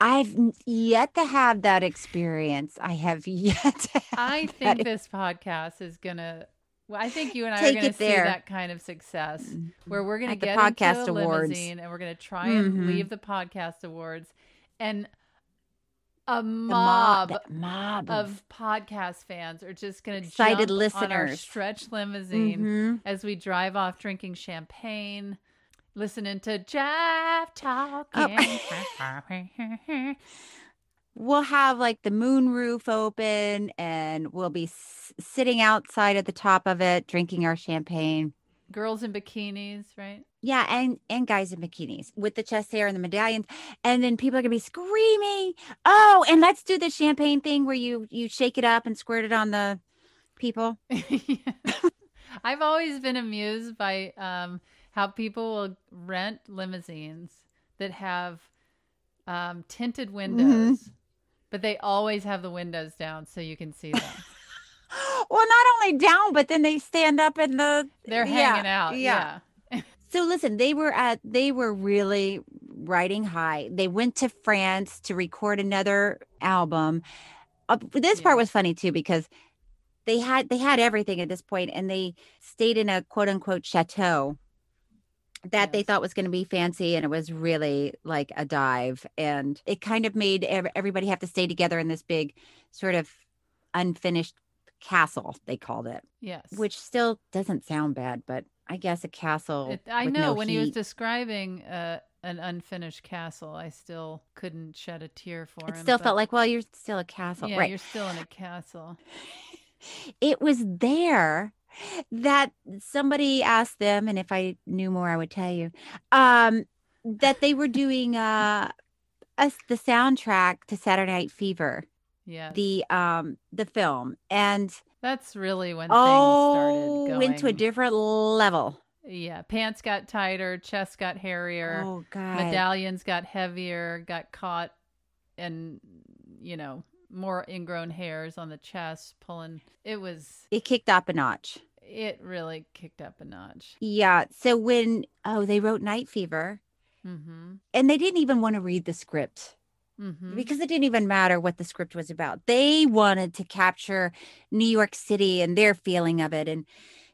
S5: I've yet to have that experience. I have [LAUGHS] yet to have
S4: I
S5: that
S4: think this podcast is gonna. Well, I think you and I
S5: Take
S4: are gonna
S5: it
S4: see
S5: there.
S4: that kind of success where we're gonna
S5: At the
S4: get
S5: podcast
S4: into a
S5: awards.
S4: limousine and we're gonna try and
S5: Mhm.
S4: leave the podcast awards, and a
S5: mob-
S4: mob,
S5: mob
S4: of podcast fans are just gonna
S5: Excited
S4: jump on our
S5: listeners.
S4: stretch limousine
S5: Mhm.
S4: as we drive off drinking champagne, listening to Jive
S5: Oh.
S4: talking. [LAUGHS]
S5: we'll have like the moon roof open and we'll be s- sitting outside at the top of it drinking our champagne.
S4: Girls in bikinis, right?
S5: Yeah, and and guys in bikinis with the chest hair and the medallions, and then people are gonna be screaming. Oh, and let's do the champagne thing where you you shake it up and squirt it on the people. [LAUGHS]
S4: I've always been amused by um, how people will rent limousines that have um, tinted windows,
S5: Mhm.
S4: but they always have the windows down so you can see them. [LAUGHS]
S5: well, not only down, but then they stand up in the.
S4: They're
S5: Yeah,
S4: hanging out. Yeah. [LAUGHS]
S5: So listen, they were at they were really riding high. They went to France to record another album. Uh, this part was funny too because they had they had everything at this point, and they stayed in a quote unquote chateau that they thought was going to be fancy, and it was really like a dive, and it kind of made ev- everybody have to stay together in this big sort of unfinished castle. They called it,
S4: Yes.
S5: which still doesn't sound bad, but I guess a castle.
S4: It, I know
S5: no
S4: when he was describing uh, an unfinished castle, I still couldn't shed a tear for
S5: It
S4: him.
S5: still
S4: but-
S5: felt like, well, you're still a castle,
S4: yeah,
S5: right?
S4: you're still in a castle. [LAUGHS]
S5: It was there that somebody asked them, and if I knew more, I would tell you, um, that they were doing uh, us the soundtrack to Saturday Night Fever,
S4: Yeah.
S5: the um, the film, and
S4: That's really when
S5: oh,
S4: things started going.
S5: went to a different level.
S4: Yeah, pants got tighter, chest got hairier.
S5: Oh, God.
S4: Medallions got heavier, got caught, and you know more ingrown hairs on the chest, pulling. It was.
S5: It kicked up a notch.
S4: It really kicked up a notch.
S5: Yeah. So when oh, they wrote Night Fever,
S4: Mm-hmm.
S5: and they didn't even want to read the script.
S4: Mm-hmm.
S5: because it didn't even matter what the script was about. They wanted to capture New York City and their feeling of it. And,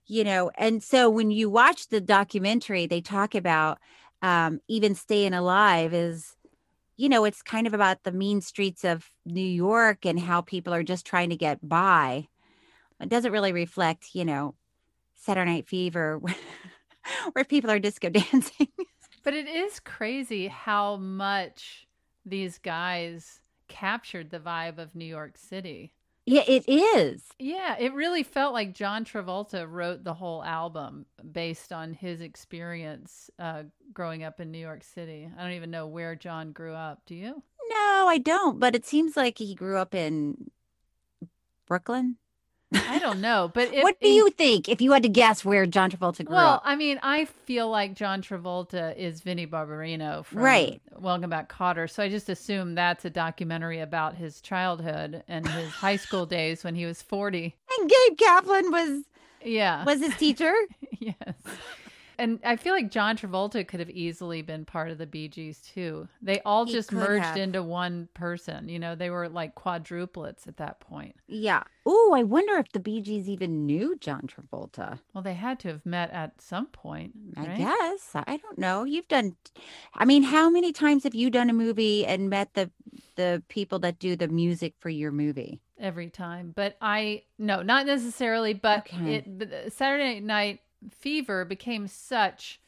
S5: you know, and so when you watch the documentary, they talk about um, even staying alive is, you know, it's kind of about the mean streets of New York and how people are just trying to get by. It doesn't really reflect, you know, Saturday Night Fever where [LAUGHS] people are disco [LAUGHS] dancing.
S4: But it is crazy how much these guys captured the vibe of New York City.
S5: Yeah, it is.
S4: Yeah, it really felt like John Travolta wrote the whole album based on his experience uh, growing up in New York City. I don't even know where John grew up. Do you?
S5: No, I don't. But it seems like he grew up in Brooklyn.
S4: I don't know. But if,
S5: what do you think if you had to guess where John Travolta grew
S4: Well,
S5: up?
S4: Well, I mean, I feel like John Travolta is Vinnie Barbarino from
S5: Right.
S4: Welcome Back, Kotter. So I just assume that's a documentary about his childhood and his [SIGHS] high school days when he was forty.
S5: And Gabe Kaplan was
S4: Yeah.
S5: was his teacher. [LAUGHS]
S4: yes. And I feel like John Travolta could have easily been part of the Bee Gees too. They all
S5: He
S4: just merged
S5: have.
S4: into one person. You know, they were like quadruplets at that point.
S5: yeah. Oh, I wonder if the Bee Gees even knew John Travolta.
S4: Well, they had to have met at some point.
S5: I guess. I don't know. You've done I mean, how many times have you done a movie and met the the people that do the music for your movie?
S4: every time. But I no, not necessarily. But
S5: Okay.
S4: it but Saturday Night Fever became such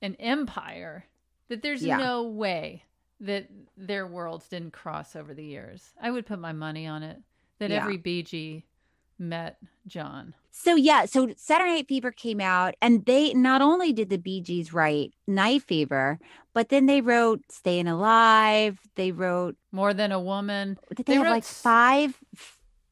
S4: an empire that there's
S5: Yeah.
S4: no way that their worlds didn't cross over the years. I would put my money on it that
S5: Yeah.
S4: every BG met John.
S5: So yeah, so Saturday Night Fever came out, and they not only did the Bee Gees write Night Fever, but then they wrote Staying Alive. They wrote
S4: More than a woman.
S5: Did they, have
S4: wrote
S5: like five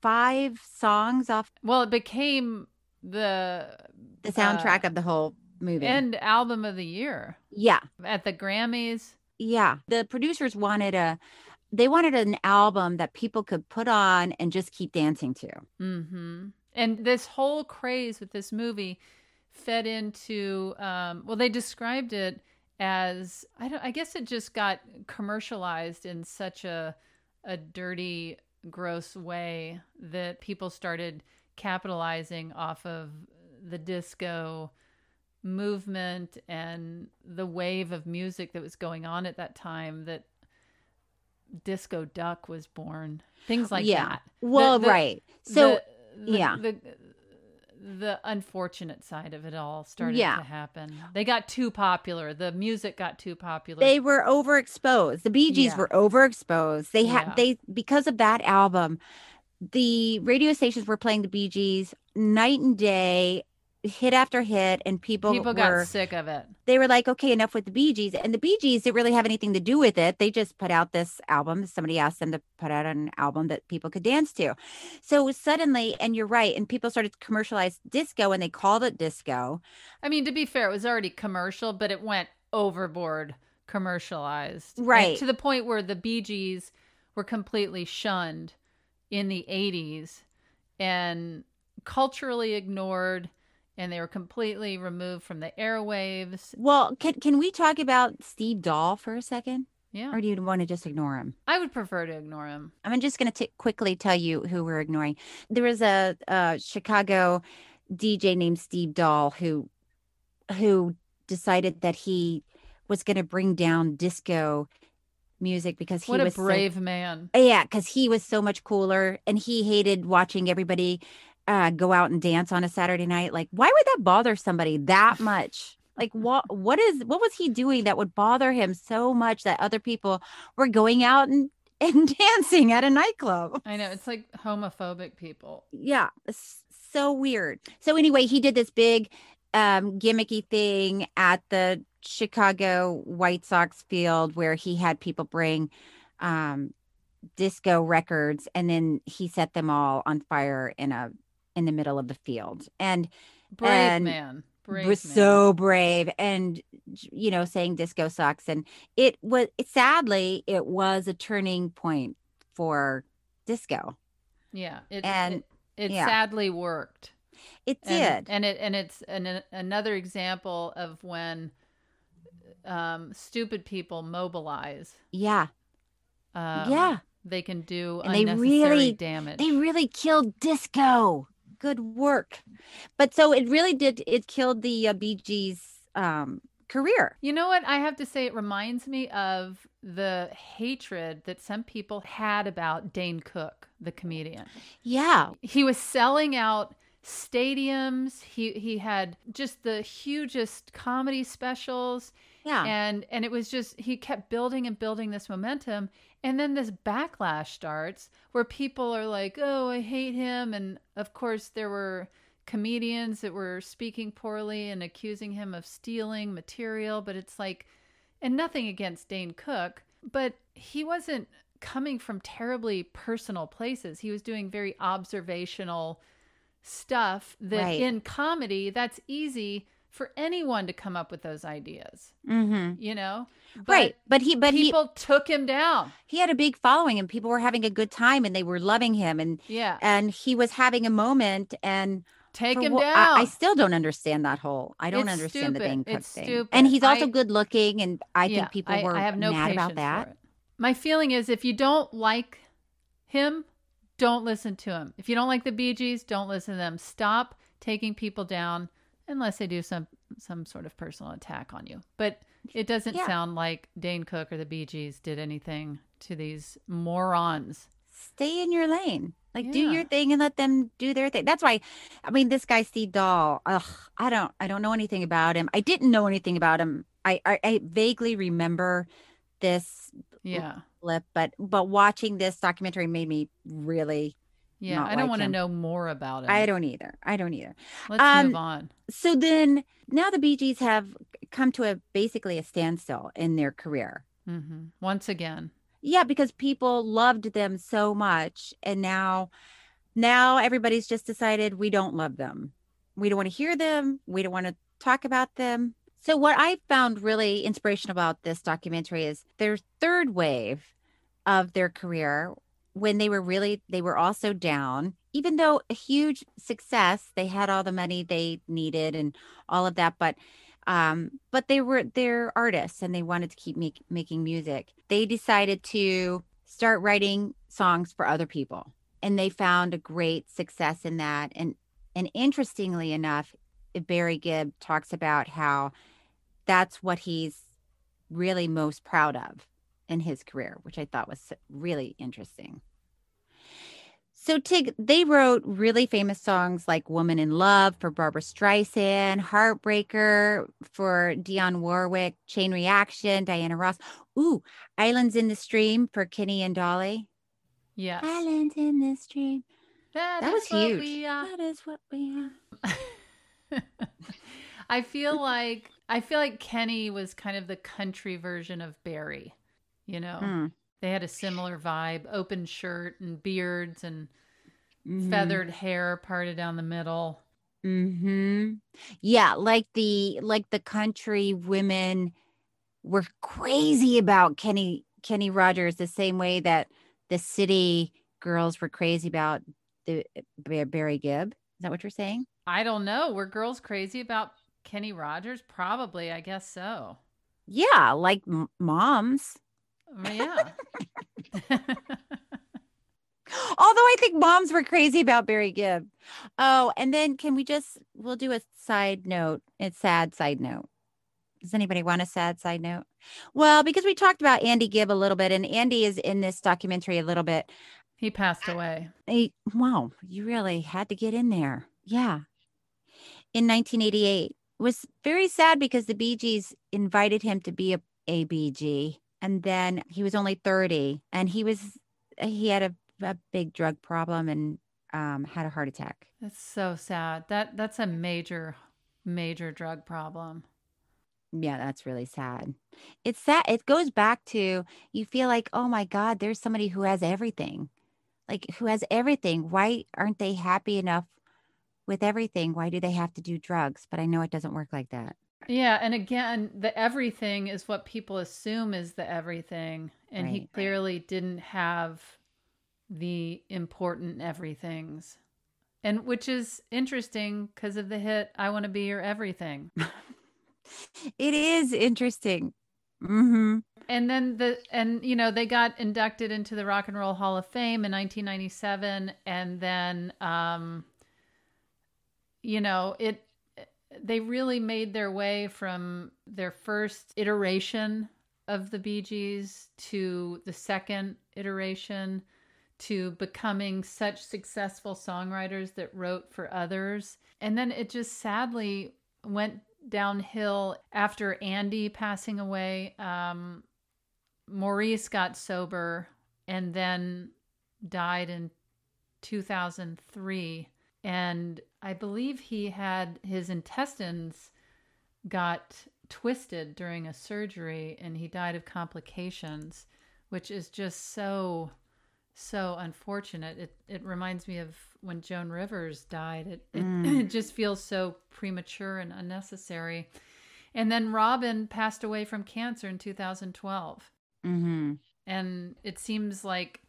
S5: five songs off
S4: Well, it became the
S5: the soundtrack
S4: uh,
S5: of the whole movie?
S4: and album of the year
S5: yeah,
S4: at the Grammys.
S5: yeah. The producers wanted a they wanted an album that people could put on and just keep dancing to.
S4: Mm-hmm. And this whole craze with this movie fed into um, well, they described it as I don't. I guess it just got commercialized in such a a dirty, gross way that people started capitalizing off of the disco movement and the wave of music that was going on at that time that disco duck was born things like
S5: Yeah.
S4: that
S5: Well, right. So,
S4: the- the-
S5: yeah.
S4: the, the unfortunate side of it all started
S5: Yeah.
S4: to happen they got too popular the music got too popular
S5: They were overexposed. The Bee Gees
S4: Yeah.
S5: were overexposed. They had
S4: Yeah.
S5: they because of that album, the radio stations were playing the Bee Gees night and day hit after hit, and people
S4: People
S5: were,
S4: got sick of it.
S5: They were like, okay, enough with the Bee Gees. And the Bee Gees didn't really have anything to do with it. They just put out this album. Somebody asked them to put out an album that people could dance to. So suddenly, and you're right, and people started to commercialize disco and they called it disco.
S4: I mean, to be fair, it was already commercial, but it went overboard commercialized.
S5: Right.
S4: to the point where the Bee Gees were completely shunned in the 80s and culturally ignored, and they were completely removed from the airwaves.
S5: Well, can can we talk about Steve Dahl for a second?
S4: Yeah.
S5: Or do you want to just ignore him?
S4: I would prefer to ignore him.
S5: I'm just going to quickly tell you who we're ignoring. There was a, a Chicago DJ named Steve Dahl who who decided that he was going to bring down disco music because he
S4: What a
S5: was so-
S4: brave man.
S5: yeah, because he was so much cooler and he hated watching everybody uh, go out and dance on a Saturday night. Like, why would that bother somebody that [LAUGHS] much? Like, what what is what was he doing that would bother him so much that other people were going out and, [LAUGHS] and dancing at a nightclub?
S4: I know. It's like homophobic people.
S5: Yeah, it's so weird. So anyway, he did this big um gimmicky thing at the Chicago White Sox field where he had people bring um disco records and then he set them all on fire in a in the middle of the field. And
S4: Brave
S5: and
S4: man. Brave
S5: was
S4: man.
S5: so brave and you know saying disco sucks and it was it, sadly it was a turning point for disco.
S4: Yeah. It,
S5: And-
S4: it, it
S5: yeah.
S4: sadly worked.
S5: It did.
S4: and it and it's an, another example of when um, stupid people mobilize.
S5: Yeah.
S4: Um,
S5: Yeah.
S4: they can do
S5: and they really
S4: damage.
S5: they really killed disco good work but so it really did it killed the uh, bee gees um career
S4: You know what? I have to say, it reminds me of the hatred that some people had about Dane Cook, the comedian.
S5: yeah
S4: He was selling out stadiums. He he had just the hugest comedy specials.
S5: Yeah.
S4: And and it was just he kept building and building this momentum. And then this backlash starts where people are like, "Oh, I hate him." And of course, there were comedians that were speaking poorly and accusing him of stealing material, but it's like and nothing against Dane Cook, but he wasn't coming from terribly personal places. He was doing very observational stuff that
S5: Right.
S4: in comedy that's easy for anyone to come up with those ideas.
S5: mm-hmm.
S4: You know?
S5: right but he but
S4: people took him down.
S5: he he had a big following and people were having a good time and they were loving him and
S4: Yeah.
S5: and he was having a moment and
S4: Take him
S5: wha-
S4: down.
S5: I, I still don't understand that whole i don't
S4: It's
S5: understand the
S4: stupid.
S5: Dane Cook
S4: It's
S5: thing
S4: stupid.
S5: and he's also
S4: I-
S5: good looking and i
S4: Yeah,
S5: think people
S4: I-
S5: were
S4: I have no
S5: mad about that.
S4: My feeling is if you don't like him, don't listen to them. If you don't like the Bee Gees, don't listen to them. Stop taking people down unless they do some some sort of personal attack on you. But it doesn't
S5: Yeah.
S4: sound like Dane Cook or the Bee Gees did anything to these morons.
S5: stay in your lane. Like do your thing and let them do their thing. That's why I mean this guy Steve Dahl, ugh, I don't I don't know anything about him. I didn't know anything about him. I I, I vaguely remember this
S4: Yeah.
S5: Blip, but but watching this documentary made me really
S4: Yeah, I don't
S5: like
S4: want to know more about it.
S5: I don't either. I don't either.
S4: Let's
S5: Um,
S4: move on.
S5: So then now the Bee Gees have come to a basically a standstill in their career.
S4: hmm Once again.
S5: Yeah, because people loved them so much and now now everybody's just decided we don't love them. We don't want to hear them. We don't want to talk about them. So what I found really inspirational about this documentary is their third wave of their career when they were really they were also down even though a huge success they had all the money they needed and all of that but um but they were they're artists and they wanted to keep make, making music. They decided to start writing songs for other people and they found a great success in that and and interestingly enough barry gibb talks about how that's what he's really most proud of in his career which i thought was really interesting so Tig, they wrote really famous songs like "Woman in Love" for Barbra Streisand, "Heartbreaker" for Dionne Warwick, "Chain Reaction" Diana Ross, ooh, "Islands in the Stream" for Kenny and Dolly.
S4: Yes.
S5: Islands in the Stream.
S4: That,
S5: That was
S4: is what
S5: huge.
S4: we are.
S5: That is what we uh, are. [LAUGHS] [LAUGHS]
S4: I feel like I feel like Kenny was kind of the country version of Barry. You know,
S5: Mm.
S4: they had a similar vibe: open shirt and beards and
S5: Mhm.
S4: feathered hair parted down the middle.
S5: hmm Yeah, like the like the country women were crazy about Kenny Kenny Rogers the same way that the city girls were crazy about the Barry Gibb. Is that what you're saying?
S4: I don't know. Were girls crazy about Kenny Rogers? Probably. I guess so.
S5: Yeah, like m- moms.
S4: Yeah. [LAUGHS]
S5: Although I think moms were crazy about Barry Gibb. Oh, and then can we just we'll do a side note, a sad side note. Does anybody want a sad side note? Well, because we talked about Andy Gibb a little bit, and Andy is in this documentary a little bit.
S4: He passed away.
S5: He, wow, you really had to get in there. Yeah. In 1988. Was very sad because the Bee Gees invited him to be a, a BG. And then he was only 30 and he was, he had a, a big drug problem and um, had a heart attack.
S4: That's so sad. That that's a major, major drug problem.
S5: Yeah, that's really sad. It's sad. It goes back to you feel like, oh my God, there's somebody who has everything. Like, who has everything. Why aren't they happy enough with everything? Why do they have to do drugs? But I know it doesn't work like that.
S4: Yeah, and again, the everything is what people assume is the everything, and he clearly didn't have the important everythings. And which is interesting because of the hit I Want to Be Your Everything. [LAUGHS]
S5: It is interesting. Mm-hmm.
S4: And then the and you know they got inducted into the Rock and Roll Hall of Fame in 1997 and then um you know it they really made their way from their first iteration of the Bee Gees to the second iteration to becoming such successful songwriters that wrote for others. And then it just sadly went downhill after Andy passing away. Um, Maurice got sober and then died in 2003. And I believe he had his intestines got twisted during a surgery and he died of complications, which is just so so unfortunate. It it reminds me of when Joan Rivers died. It it,
S5: Mm. [CLEARS THROAT]
S4: it just feels so premature and unnecessary. And then Robin passed away from cancer in 2012.
S5: Mm-hmm.
S4: And it seems like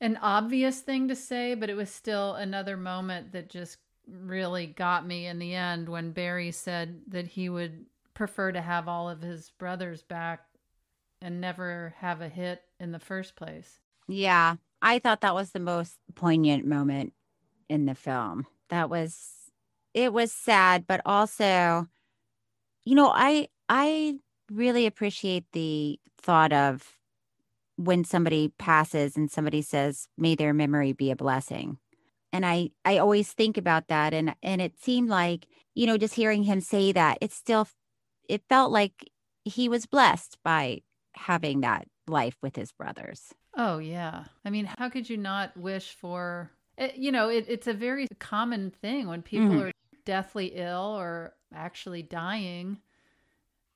S4: an obvious thing to say, but it was still another moment that just really got me in the end when Barry said that he would prefer to have all of his brothers back and never have a hit in the first place.
S5: Yeah, I thought that was the most poignant moment in the film. That was it was sad, but also you know, I I really appreciate the thought of when somebody passes and somebody says may their memory be a blessing. And I I always think about that and and it seemed like, you know, just hearing him say that, it still it felt like he was blessed by having that life with his brothers.
S4: Oh yeah. I mean, how could you not wish for it, you know, it, it's a very common thing when people
S5: Mhm.
S4: are deathly ill or actually dying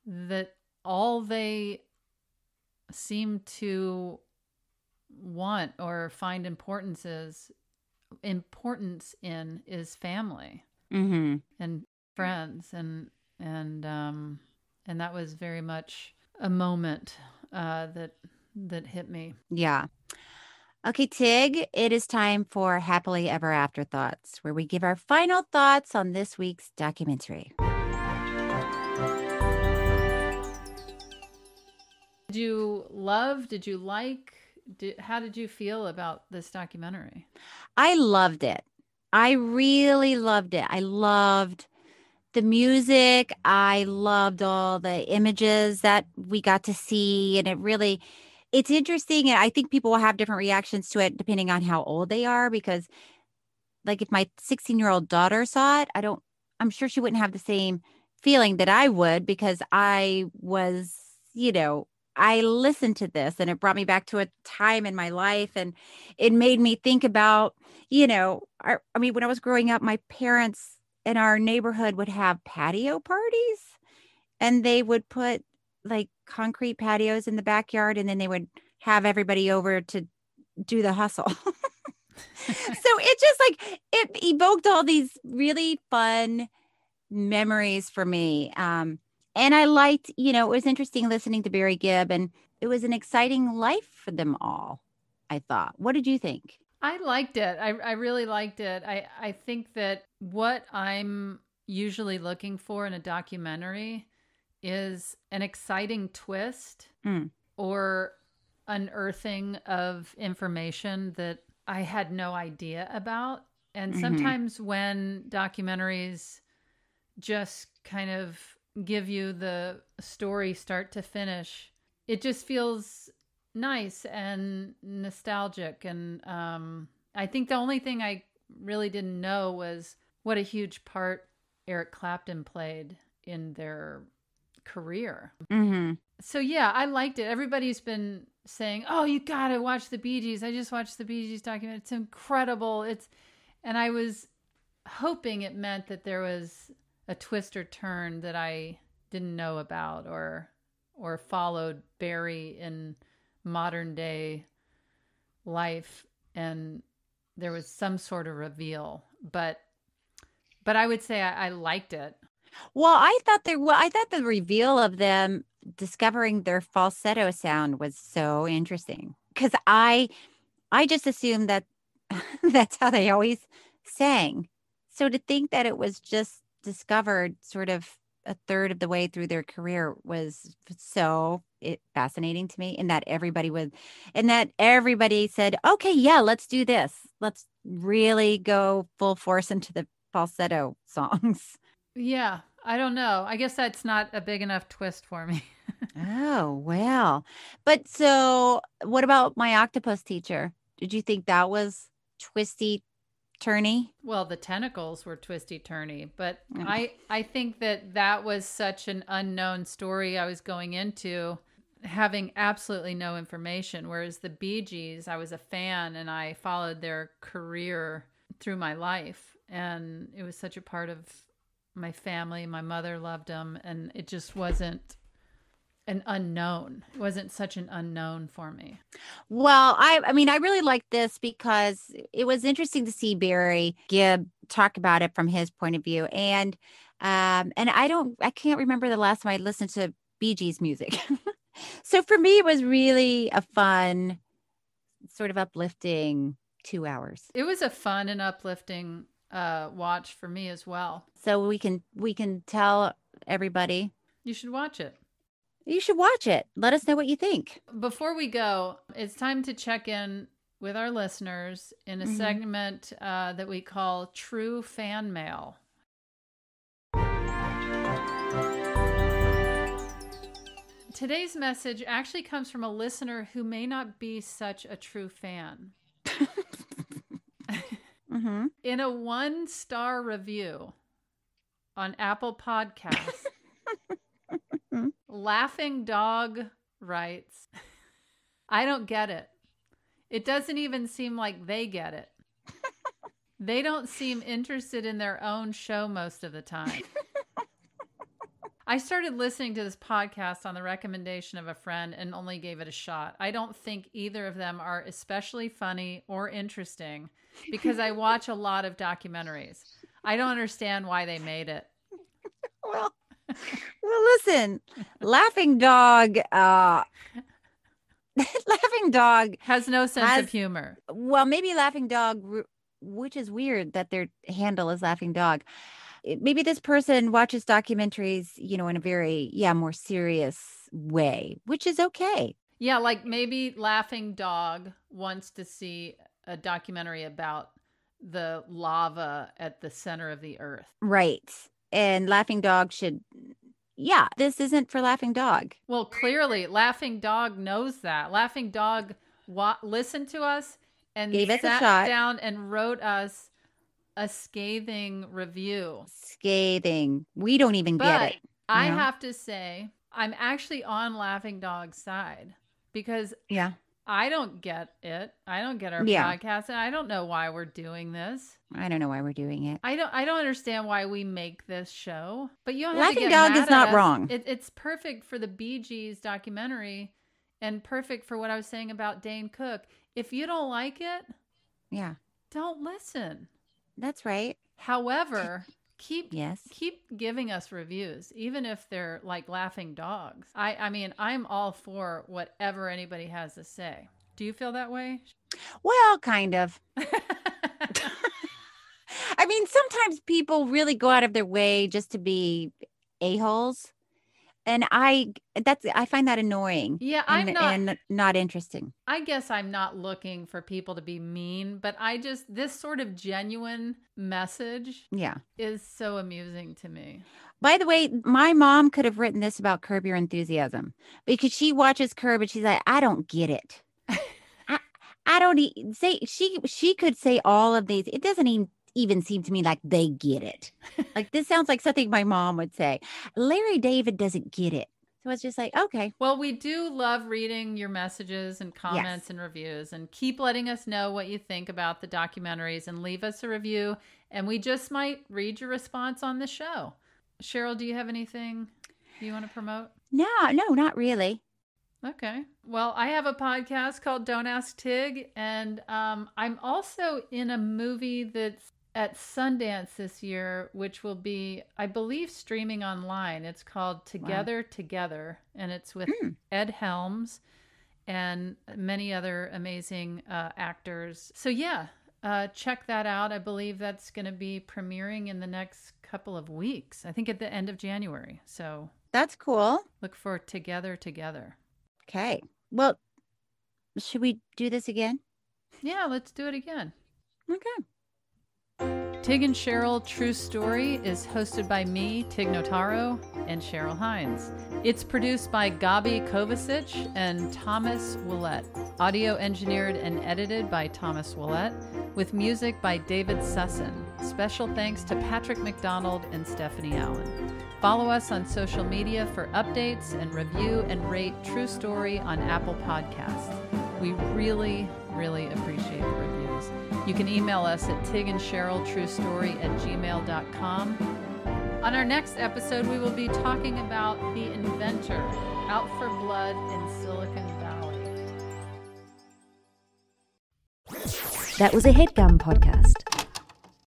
S4: that all they seem to want or find importance is importance in is family
S5: Mm-hmm.
S4: and friends and and um and that was very much a moment uh that that hit me
S5: Yeah. Okay, Tig, it is time for Happily Ever After Thoughts, where we give our final thoughts on this week's documentary.
S4: Did you love? Did you like? Did, how did you feel about this documentary?
S5: I loved it. I really loved it. I loved the music. I loved all the images that we got to see. And it really, it's interesting. And I think people will have different reactions to it depending on how old they are. Because, like, if my 16 year old daughter saw it, I don't, I'm sure she wouldn't have the same feeling that I would because I was, you know, I listened to this and it brought me back to a time in my life and it made me think about, you know, our, I mean, when I was growing up, my parents in our neighborhood would have patio parties and they would put like concrete patios in the backyard and then they would have everybody over to do the hustle. [LAUGHS] so it just like it evoked all these really fun memories for me. Um, and I liked, you know, it was interesting listening to Barry Gibb and it was an exciting life for them all, I thought. What did you think?
S4: I liked it. I, I really liked it. I, I think that what I'm usually looking for in a documentary is an exciting twist
S5: Mm.
S4: or unearthing of information that I had no idea about. And
S5: Mhm.
S4: sometimes when documentaries just kind of give you the story start to finish, it just feels nice and nostalgic. And um, I think the only thing I really didn't know was what a huge part Eric Clapton played in their career.
S5: Mm-hmm.
S4: So yeah, I liked it. Everybody's been saying, "Oh, you got to watch the Bee Gees." I just watched the Bee Gees documentary. It's incredible. It's and I was hoping it meant that there was a twist or turn that I didn't know about or or followed Barry in modern day life and there was some sort of reveal. But but I would say I, I liked it.
S5: Well, I thought there well, I thought the reveal of them discovering their falsetto sound was so interesting because I I just assumed that [LAUGHS] that's how they always sang. So to think that it was just discovered sort of a third of the way through their career was so it, fascinating to me and that everybody would and that everybody said okay yeah let's do this let's really go full force into the falsetto [LAUGHS] songs
S4: Yeah, I don't know. I guess that's not a big enough twist for me. [LAUGHS]
S5: Oh, well. But so what about my octopus teacher? Did you think that was twisty turny?
S4: Well, the tentacles were twisty turny, but
S5: Mm.
S4: I I think that that was such an unknown story I was going into having absolutely no information whereas the Bee Gees I was a fan and I followed their career through my life and it was such a part of my family my mother loved them and it just wasn't an unknown it wasn't such an unknown for me
S5: Well, I I mean I really liked this because it was interesting to see Barry Gibb talk about it from his point of view. And um and I don't I can't remember the last time I listened to Bee Gees music. [LAUGHS] so for me it was really a fun sort of uplifting 2 hours.
S4: it was a fun and uplifting uh watch for me as well
S5: So we can we can tell everybody
S4: you should watch it
S5: you should watch it. Let us know what you think.
S4: Before we go, it's time to check in with our listeners in a
S5: Mhm.
S4: segment uh, that we call True Fan Mail. Today's message actually comes from a listener who may not be such a true fan. [LAUGHS]
S5: Mm-hmm.
S4: In a one star review on Apple Podcasts, [LAUGHS] Laughing Dog writes, I don't get it. It doesn't even seem like they get it. [LAUGHS] They don't seem interested in their own show most of the time. [LAUGHS] I started listening to this podcast on the recommendation of a friend and only gave it a shot. I don't think either of them are especially funny or interesting because I watch a lot of documentaries. I don't understand why they made it.
S5: Well, well, listen, Laughing Dog, uh, [LAUGHS] Laughing Dog
S4: has no sense
S5: has-
S4: of humor.
S5: Well, maybe Laughing Dog, which is weird that their handle is Laughing Dog. Maybe this person watches documentaries, you know, in a very, yeah, more serious way, which is okay.
S4: Yeah, like maybe Laughing Dog wants to see a documentary about the lava at the center of the earth.
S5: Right. And Laughing Dog should, yeah, this isn't for Laughing Dog.
S4: Well, clearly, Laughing Dog knows that. Laughing Dog wa- listened to us and
S5: Gave us a
S4: sat
S5: shot.
S4: down and wrote us a scathing review.
S5: Scathing. We don't even
S4: But
S5: get it.
S4: I
S5: know?
S4: have to say, I'm actually on Laughing Dog's side because
S5: Yeah.
S4: I don't get it. I don't get our
S5: Yeah.
S4: podcast, and I don't know why we're doing this.
S5: I don't know why we're doing it.
S4: I don't. I don't understand why we make this show. But you don't have
S5: Laughing
S4: to get
S5: Dog is not
S4: us.
S5: wrong.
S4: It, it's perfect for the Bee Gees documentary, and perfect for what I was saying about Dane Cook. If you don't like it,
S5: Yeah,
S4: don't listen.
S5: That's right.
S4: However, keep
S5: Yes.
S4: keep giving us reviews, even if they're like laughing dogs. I I mean, I'm all for whatever anybody has to say. Do you feel that way?
S5: Well, kind of. [LAUGHS] [LAUGHS] I mean, sometimes people really go out of their way just to be a-holes. And I that's I find that annoying.
S4: Yeah, I'm
S5: and,
S4: not-
S5: and not interesting.
S4: I guess I'm not looking for people to be mean, but I just this sort of genuine message
S5: Yeah.
S4: is so amusing to me.
S5: By the way, my mom could have written this about Curb Your Enthusiasm because she watches Curb and she's like, I don't get it. [LAUGHS] I, I don't e- say she she could say all of these. It doesn't even even seem to me like they get it. like this sounds like something my mom would say. Larry David doesn't get it. So it's just like, okay.
S4: Well, we do love reading your messages and comments and reviews and keep letting us know what you think about the documentaries and leave us a review and we just might read your response on the show. Cheryl, do you have anything you want to promote?
S5: No, no, not really.
S4: Okay. Well, I have a podcast called Don't Ask Tig, and um, I'm also in a movie that's at Sundance this year, which will be, I believe, streaming online. It's called Together Together, and it's with Ed Helms and many other amazing uh, actors. So, yeah, uh, check that out. I believe that's going to be premiering in the next couple of weeks, I think at the end of January. So,
S5: That's cool.
S4: look for Together Together.
S5: Okay. Well, should we do this again?
S4: Yeah, let's do it again.
S5: Okay.
S4: Tig and Cheryl True Story is hosted by me, Tig Notaro, and Cheryl Hines. It's produced by Gabi Kovacic and Thomas Willett. Audio engineered and edited by Thomas Willett, with music by David Sussin. Special thanks to Patrick McDonald and Stephanie Allen. Follow us on social media for updates and review and rate True Story on Apple Podcasts. We really, really appreciate the reviews. You can email us at Tig and Cheryl True Story at gmail.com. On our next episode, we will be talking about The Inventor, Out for Blood in Silicon Valley.
S17: That was a headgum podcast.